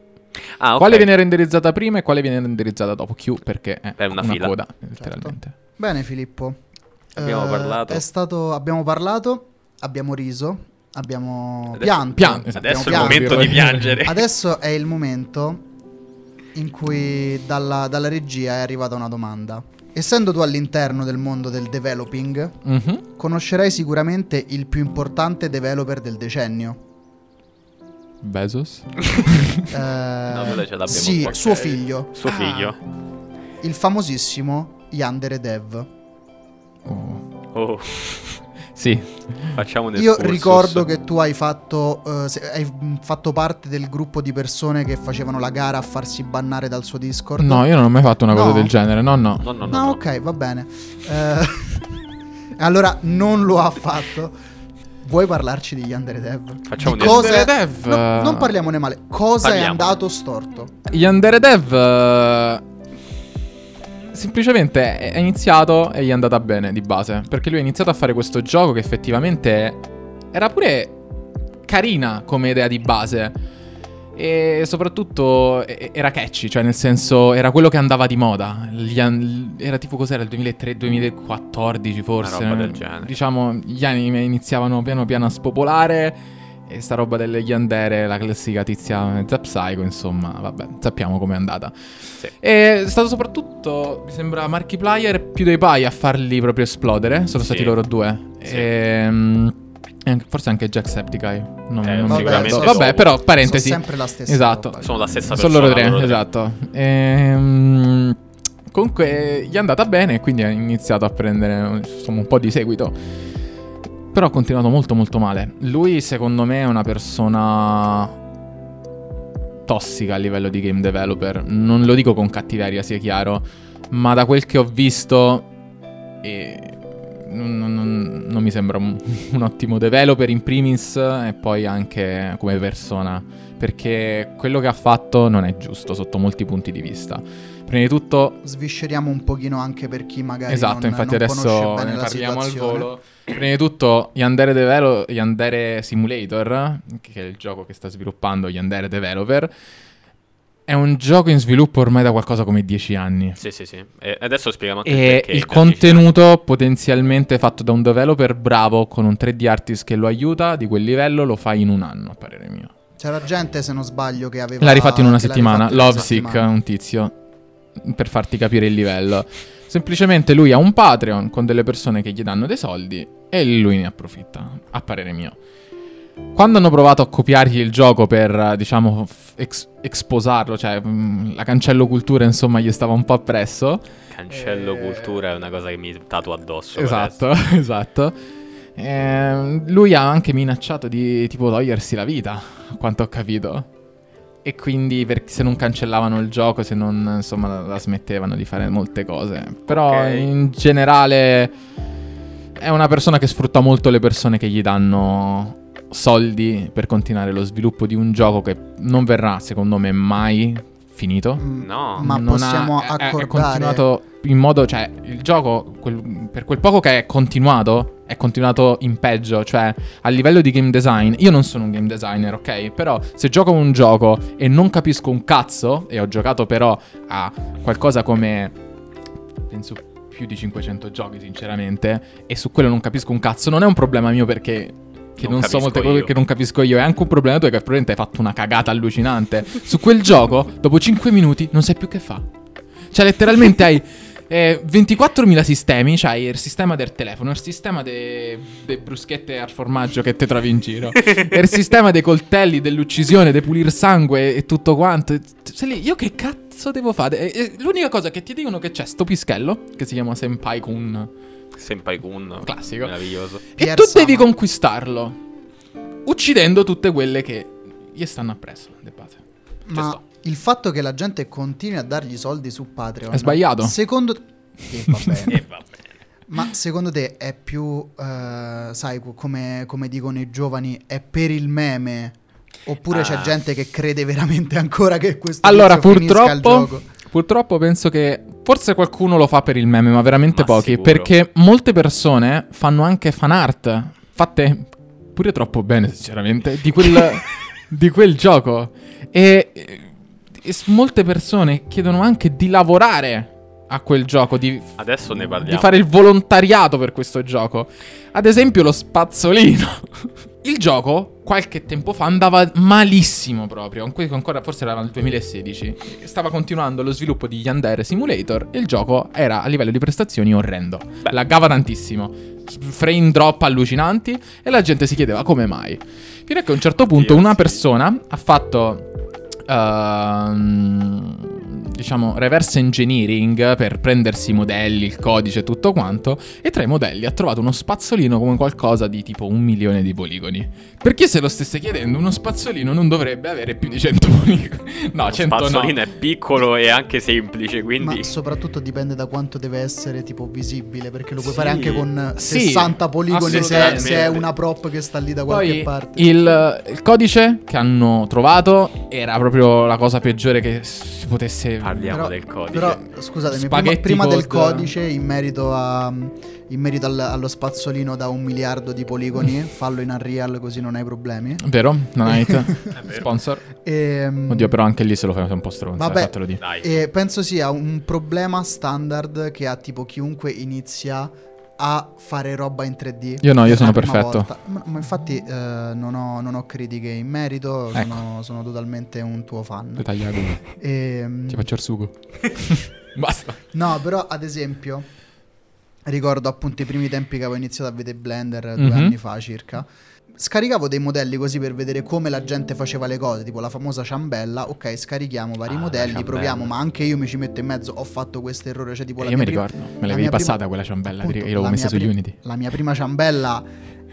Ah, ok. Quale viene renderizzata prima e quale viene renderizzata dopo? Q perché è È una fila. coda, letteralmente. Bene Filippo. Abbiamo parlato. È stato, abbiamo parlato, abbiamo riso, abbiamo Adesso- pianto. Pian- Adesso abbiamo è il momento di piangere. Adesso è il momento in cui dalla, dalla regia è arrivata una domanda. Essendo tu all'interno del mondo del developing, Mhm. conoscerai sicuramente il più importante developer del decennio. Bezos. Eh, No, quello ce l'abbiamo sì, suo figlio, Suo Ah. figlio. il famosissimo Yandere Dev. Oh. Oh, Sì. facciamo un Io ricordo che tu hai fatto, eh, hai fatto parte del gruppo di persone che facevano la gara a farsi bannare dal suo Discord. No, io non ho mai fatto una cosa No? del genere. No, no. No, no, no. No. ok, va bene. Eh, allora non lo ha fatto. Vuoi parlarci di Yandere Dev? Facciamo Di un cosa- Yandere Dev. no, non parliamone male. Cosa è Parliamo. andato storto? Yandere Dev. Semplicemente è iniziato e gli è andata bene di base. Perché lui ha iniziato a fare questo gioco che effettivamente era pure carina come idea di base. E soprattutto era catchy, cioè nel senso era quello che andava di moda. Era tipo cos'era il 2003-2014 forse. Una roba del genere. Diciamo gli anime iniziavano piano piano a spopolare. E sta roba delle Yandere, la classica tizia Zapsycho, insomma, vabbè, sappiamo com'è andata. Sì. E è stato soprattutto, mi sembra, Markiplier e PewDiePie a farli proprio esplodere. Sono Sì. stati loro due. Sì. E anche- forse anche Jacksepticeye. Non, Eh, non mi sicuramente ricordo. Vabbè, dopo. però, parentesi. Sono sempre la stessa. Esatto. roba. Sono la stessa Sono persona. loro tre, esatto. Ehm, comunque gli è andata bene e quindi ha iniziato a prendere insomma, un po' di seguito. Però ha continuato molto molto male. Lui secondo me è una persona tossica a livello di game developer. Non lo dico con cattiveria, sia chiaro, ma da quel che ho visto eh, non, non- non- mi sembra un, un ottimo developer in primis e poi anche come persona perché quello che ha fatto non è giusto sotto molti punti di vista. Prima di tutto, Svisceriamo un pochino anche per chi magari esatto, non, infatti non adesso ne parliamo al situazione. volo. Prima di tutto, Yandere, Develo- Yandere Simulator, che è il gioco che sta sviluppando Yandere Developer, è un gioco in sviluppo ormai da qualcosa come 10 anni. Sì, sì, sì. E adesso spieghiamo anche E perché il contenuto potenzialmente fatto da un developer bravo con un 3D artist che lo aiuta di quel livello lo fa in un anno, a parere mio. C'era gente, se non sbaglio, che aveva. L'ha rifatto in una settimana. rifatto in una Lovesick, un tizio. Per farti capire il livello. Semplicemente lui ha un Patreon con delle persone che gli danno dei soldi e lui ne approfitta, a parere mio. Quando hanno provato a copiargli il gioco per, diciamo, ex- esposarlo, cioè mh, la cancello cultura, insomma, gli stava un po' appresso. Cancello Eh, cultura è una cosa che mi tatua addosso. Esatto, esatto. Ehm, lui ha anche minacciato di tipo togliersi la vita, a quanto ho capito. E quindi per- se non cancellavano il gioco, se non insomma la smettevano di fare molte cose. Però Ok. in generale è una persona che sfrutta molto le persone che gli danno soldi per continuare lo sviluppo di un gioco che non verrà, secondo me, mai finito. Mm, No. Ma Non possiamo ha- è- è accordare. continuato in modo, cioè, il gioco, quel- per quel poco che è continuato, è continuato in peggio. Cioè, a livello di game design, io non sono un game designer, ok? Però se gioco un gioco e non capisco un cazzo, e ho giocato però a qualcosa come. penso più di 500 giochi, sinceramente, e su quello non capisco un cazzo, non è un problema mio perché. Che Non non, so molte cose che non capisco io. È anche un problema tuo che probabilmente hai fatto una cagata allucinante. Su quel gioco, dopo 5 minuti, non sai più che fa. Cioè, letteralmente hai eh, 24.000 sistemi. C'hai il sistema del telefono, il sistema delle bruschette al formaggio che te trovi in giro, il sistema dei coltelli, dell'uccisione, di pulire sangue e tutto quanto. Lì, io che cazzo devo fare? E- e l'unica cosa che ti dicono che c'è sto pischello, che si chiama Senpai Kun, Senpai Kun. classico. Meraviglioso. E tu Sama. devi conquistarlo, uccidendo tutte quelle che gli stanno appresso, de. Ma sta. Il fatto che la gente continui a dargli soldi su Patreon È sbagliato. Secondo e va bene. E va bene. Ma secondo te è più, eh, sai, co- come, come dicono i giovani, è per il meme? Oppure c'è Ah. gente che crede veramente ancora che questo Allora, finisca il purtroppo, gioco? purtroppo penso che forse qualcuno lo fa per il meme, ma veramente Ma pochi. sicuro. Perché molte persone fanno anche fan art, fatte pure troppo bene, sinceramente, di quel, di quel gioco. E, e s- molte persone chiedono anche di lavorare a quel gioco, di Adesso ne di parliamo. fare il volontariato per questo gioco. Ad esempio lo spazzolino. Il gioco qualche tempo fa andava malissimo proprio, ancora forse era nel 2016. Stava continuando lo sviluppo di Yandere Simulator e il gioco era a livello di prestazioni orrendo. Beh. Laggava tantissimo. Frame drop allucinanti e la gente si chiedeva come mai. Fino a che a un certo punto Oddio, una sì. persona ha fatto ehm, diciamo reverse engineering per prendersi i modelli, il codice e tutto quanto e tra i modelli ha trovato uno spazzolino come qualcosa di tipo un milione di poligoni. Per chi se lo stesse chiedendo, uno spazzolino non dovrebbe avere più di 100 poligoni. No, Lo 100 no. spazzolino è piccolo e anche semplice, Ma quindi... soprattutto dipende da quanto deve essere tipo visibile, perché lo puoi Sì. fare anche con Sì, 60 poligoni se, se è una prop che sta lì da qualche Poi parte. il, il codice che hanno trovato era proprio la cosa peggiore che si potesse Parliamo del codice. Però scusatemi, prima, prima del codice in merito, a, in merito al- allo spazzolino da un miliardo di poligoni, fallo in Unreal così non hai problemi. Vero? Vero. Sponsor? Ehm, Oddio, però anche lì se lo fai un po' stronzo. Vabbè. eh, fatelo dire. Dai. E penso sia un problema standard che ha tipo chiunque inizia a fare roba in 3D. Io no, io sono prima perfetto. Ma, ma infatti eh, non, ho, non ho critiche in merito, Ecco. sono, sono totalmente un tuo fan. Dettagliato. Ehm, Ti faccio il sugo. Basta. No, però ad esempio ricordo appunto i primi tempi che avevo iniziato a vedere Blender due Mhm. anni fa circa. Scaricavo dei modelli così per vedere come la gente faceva le cose, tipo la famosa ciambella. Ok, scarichiamo vari Ah, la modelli, proviamo, ma anche io mi ci metto in mezzo. Ho fatto questo errore, cioè tipo Eh, la io mi prima- ricordo. Me la l'avevi mia passata prima- quella ciambella. appunto, io l'avevo la messa su pri- Unity. La mia prima ciambella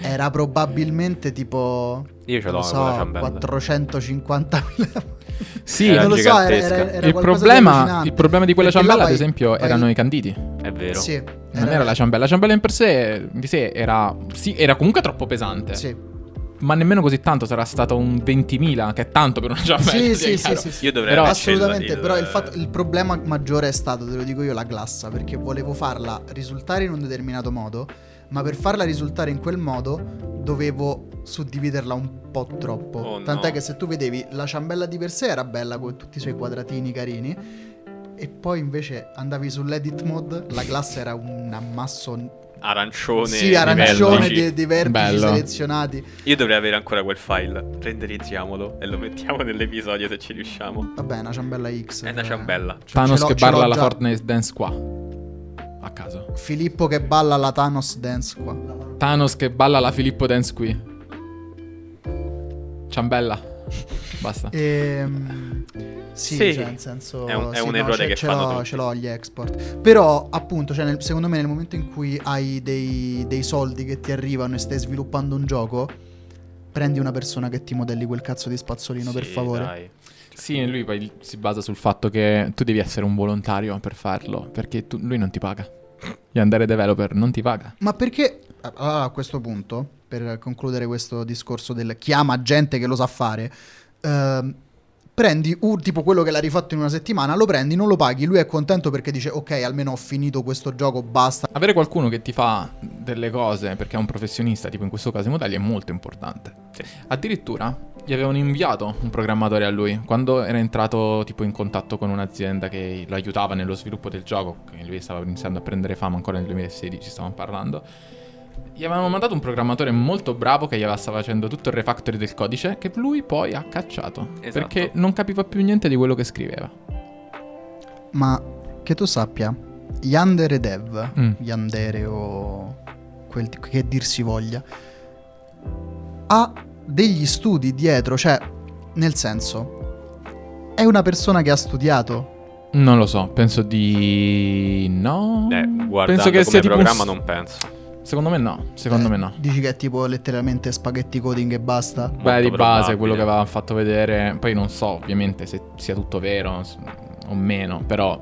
era probabilmente tipo Io ce l'ho non so, quella ciambella. 450.000 Sì, Era non lo so, era, gigantesca. era, era il, problema, il problema di quella Perché ciambella, ad vai- esempio, vai- erano i canditi. È vero. Sì, Non era la ciambella. La ciambella in per sé, di sé, era. Sì, era comunque troppo pesante. Sì, Ma nemmeno così tanto. Sarà stato un 20.000, che è tanto per una ciambella. sì, sì, sì, sì, sì. Io dovrei Però- Assolutamente, il- però il, fatto- il problema maggiore è stato, te lo dico io, la glassa, perché volevo farla risultare in un determinato modo, ma per farla risultare in quel modo dovevo suddividerla un po' troppo. Oh, Tant'è no. che se tu vedevi la ciambella di per sé era bella con tutti i suoi quadratini carini, e poi invece andavi sull'edit mode, la glassa era un ammasso arancione. sì, arancione di di, di vertici Bello. selezionati. Io dovrei avere ancora quel file. Renderizziamolo e lo mettiamo nell'episodio se ci riusciamo. Vabbè, una ciambella X. È una eh. ciambella. Ce- Thanos che ce l'ho parla alla già. Fortnite Dance qua. A caso. Filippo che balla la Thanos Dance qua. Thanos che balla la Filippo Dance qui. Ciambella. Basta. Ehm, sì, Sì. cioè, nel senso È un- è sì, un no, errore ce, che ce fanno l'ho, ce l'ho gli export. Però, appunto, cioè, nel- secondo me nel momento in cui hai dei, dei soldi che ti arrivano e stai sviluppando un gioco, prendi una persona che ti modelli quel cazzo di spazzolino, per Sì, favore. dai. Sì, lui poi si basa sul fatto che tu devi essere un volontario per farlo. Perché tu- lui non ti paga. Yandere Developer non ti paga. Ma perché allora, a questo punto, per concludere questo discorso del chiama gente che lo sa fare, ehm, prendi un tipo quello che l'ha rifatto in una settimana, lo prendi, non lo paghi, lui è contento perché dice ok, almeno ho finito questo gioco, basta. Avere qualcuno che ti fa delle cose perché è un professionista, tipo in questo caso i modelli, è molto importante. Sì. Addirittura gli avevano inviato un programmatore a lui quando era entrato tipo in contatto con un'azienda che lo aiutava nello sviluppo del gioco, che lui stava iniziando a prendere fama ancora nel 2016, stavamo parlando. Gli avevano mandato un programmatore molto bravo che gli aveva- stava facendo tutto il refactory del codice che lui poi ha cacciato Esatto. perché non capiva più niente di quello che scriveva. Ma che tu sappia, Yandere Dev, Mm. Yandere o quel che dir si voglia, ha degli studi dietro, cioè, nel senso, è una persona che ha studiato. Non lo so, penso di no. Eh, guardando penso che come sia tipo un programma s- non penso. Secondo me no, secondo Eh, me no. Dici che è tipo letteralmente spaghetti coding e basta? Beh, Molto di base quello che avevamo fatto vedere, poi non so ovviamente se sia tutto vero o meno, però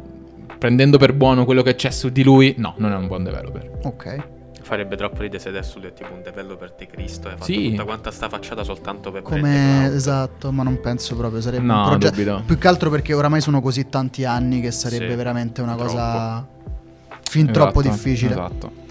prendendo per buono quello che c'è su di lui, no, non è un buon developer. Ok. Farebbe troppo ridere se adesso lui è tipo un developer di Cristo e ha fatto Sì. tutta quanta sta facciata soltanto per Come esatto, ma non penso proprio sarebbe No, un progetto dubito. più che altro perché oramai sono così tanti anni che sarebbe Sì, veramente una troppo. cosa fin troppo Esatto, difficile. Esatto.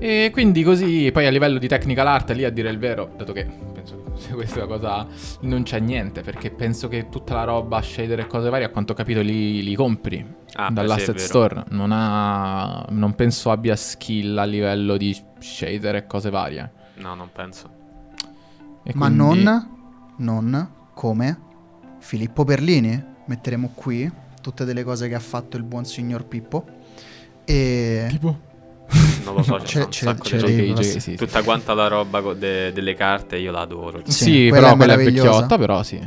E quindi così, poi a livello di technical art, lì a dire il vero, dato che penso che questa cosa non c'è niente, perché penso che tutta la roba, shader e cose varie, a quanto ho capito, li, li compri Ah, dall'asset sì, store. Non, ha, non penso abbia skill a livello di shader e cose varie. No, non penso. E Ma quindi- non, non come Filippo Perlini. Metteremo qui tutte delle cose che ha fatto il buon signor Pippo. E Tipo? Non lo so, c'è Ce- un sacco ce di però sì, sì. Tutta quanta la roba de- delle carte io la adoro. Sì, Sì, quella però è quella è vecchiotta, però sì.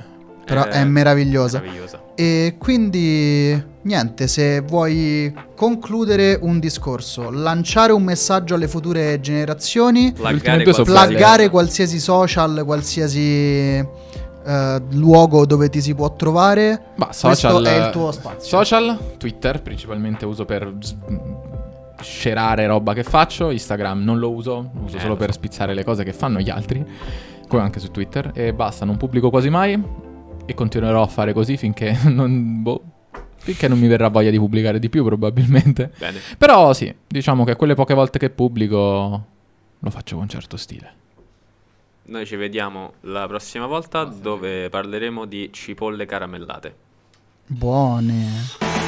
però Eh, è meravigliosa. meravigliosa. E quindi niente, se vuoi concludere un discorso, lanciare un messaggio alle future generazioni, Plaggare belle. plaggare qualsiasi social, qualsiasi eh, luogo dove ti si può trovare, Ma social, questo è il tuo spazio. Social, Twitter principalmente uso per scerare roba che faccio, Instagram non lo uso, lo uso Eh, solo lo per so. spizzare le cose che fanno gli altri, come anche su Twitter, e basta, non pubblico quasi mai e continuerò a fare così finché non, boh, finché non mi verrà voglia di pubblicare di più probabilmente. Bene. Però sì, diciamo che quelle poche volte che pubblico lo faccio con certo stile. Noi ci vediamo la prossima volta dove parleremo di cipolle caramellate. Buone.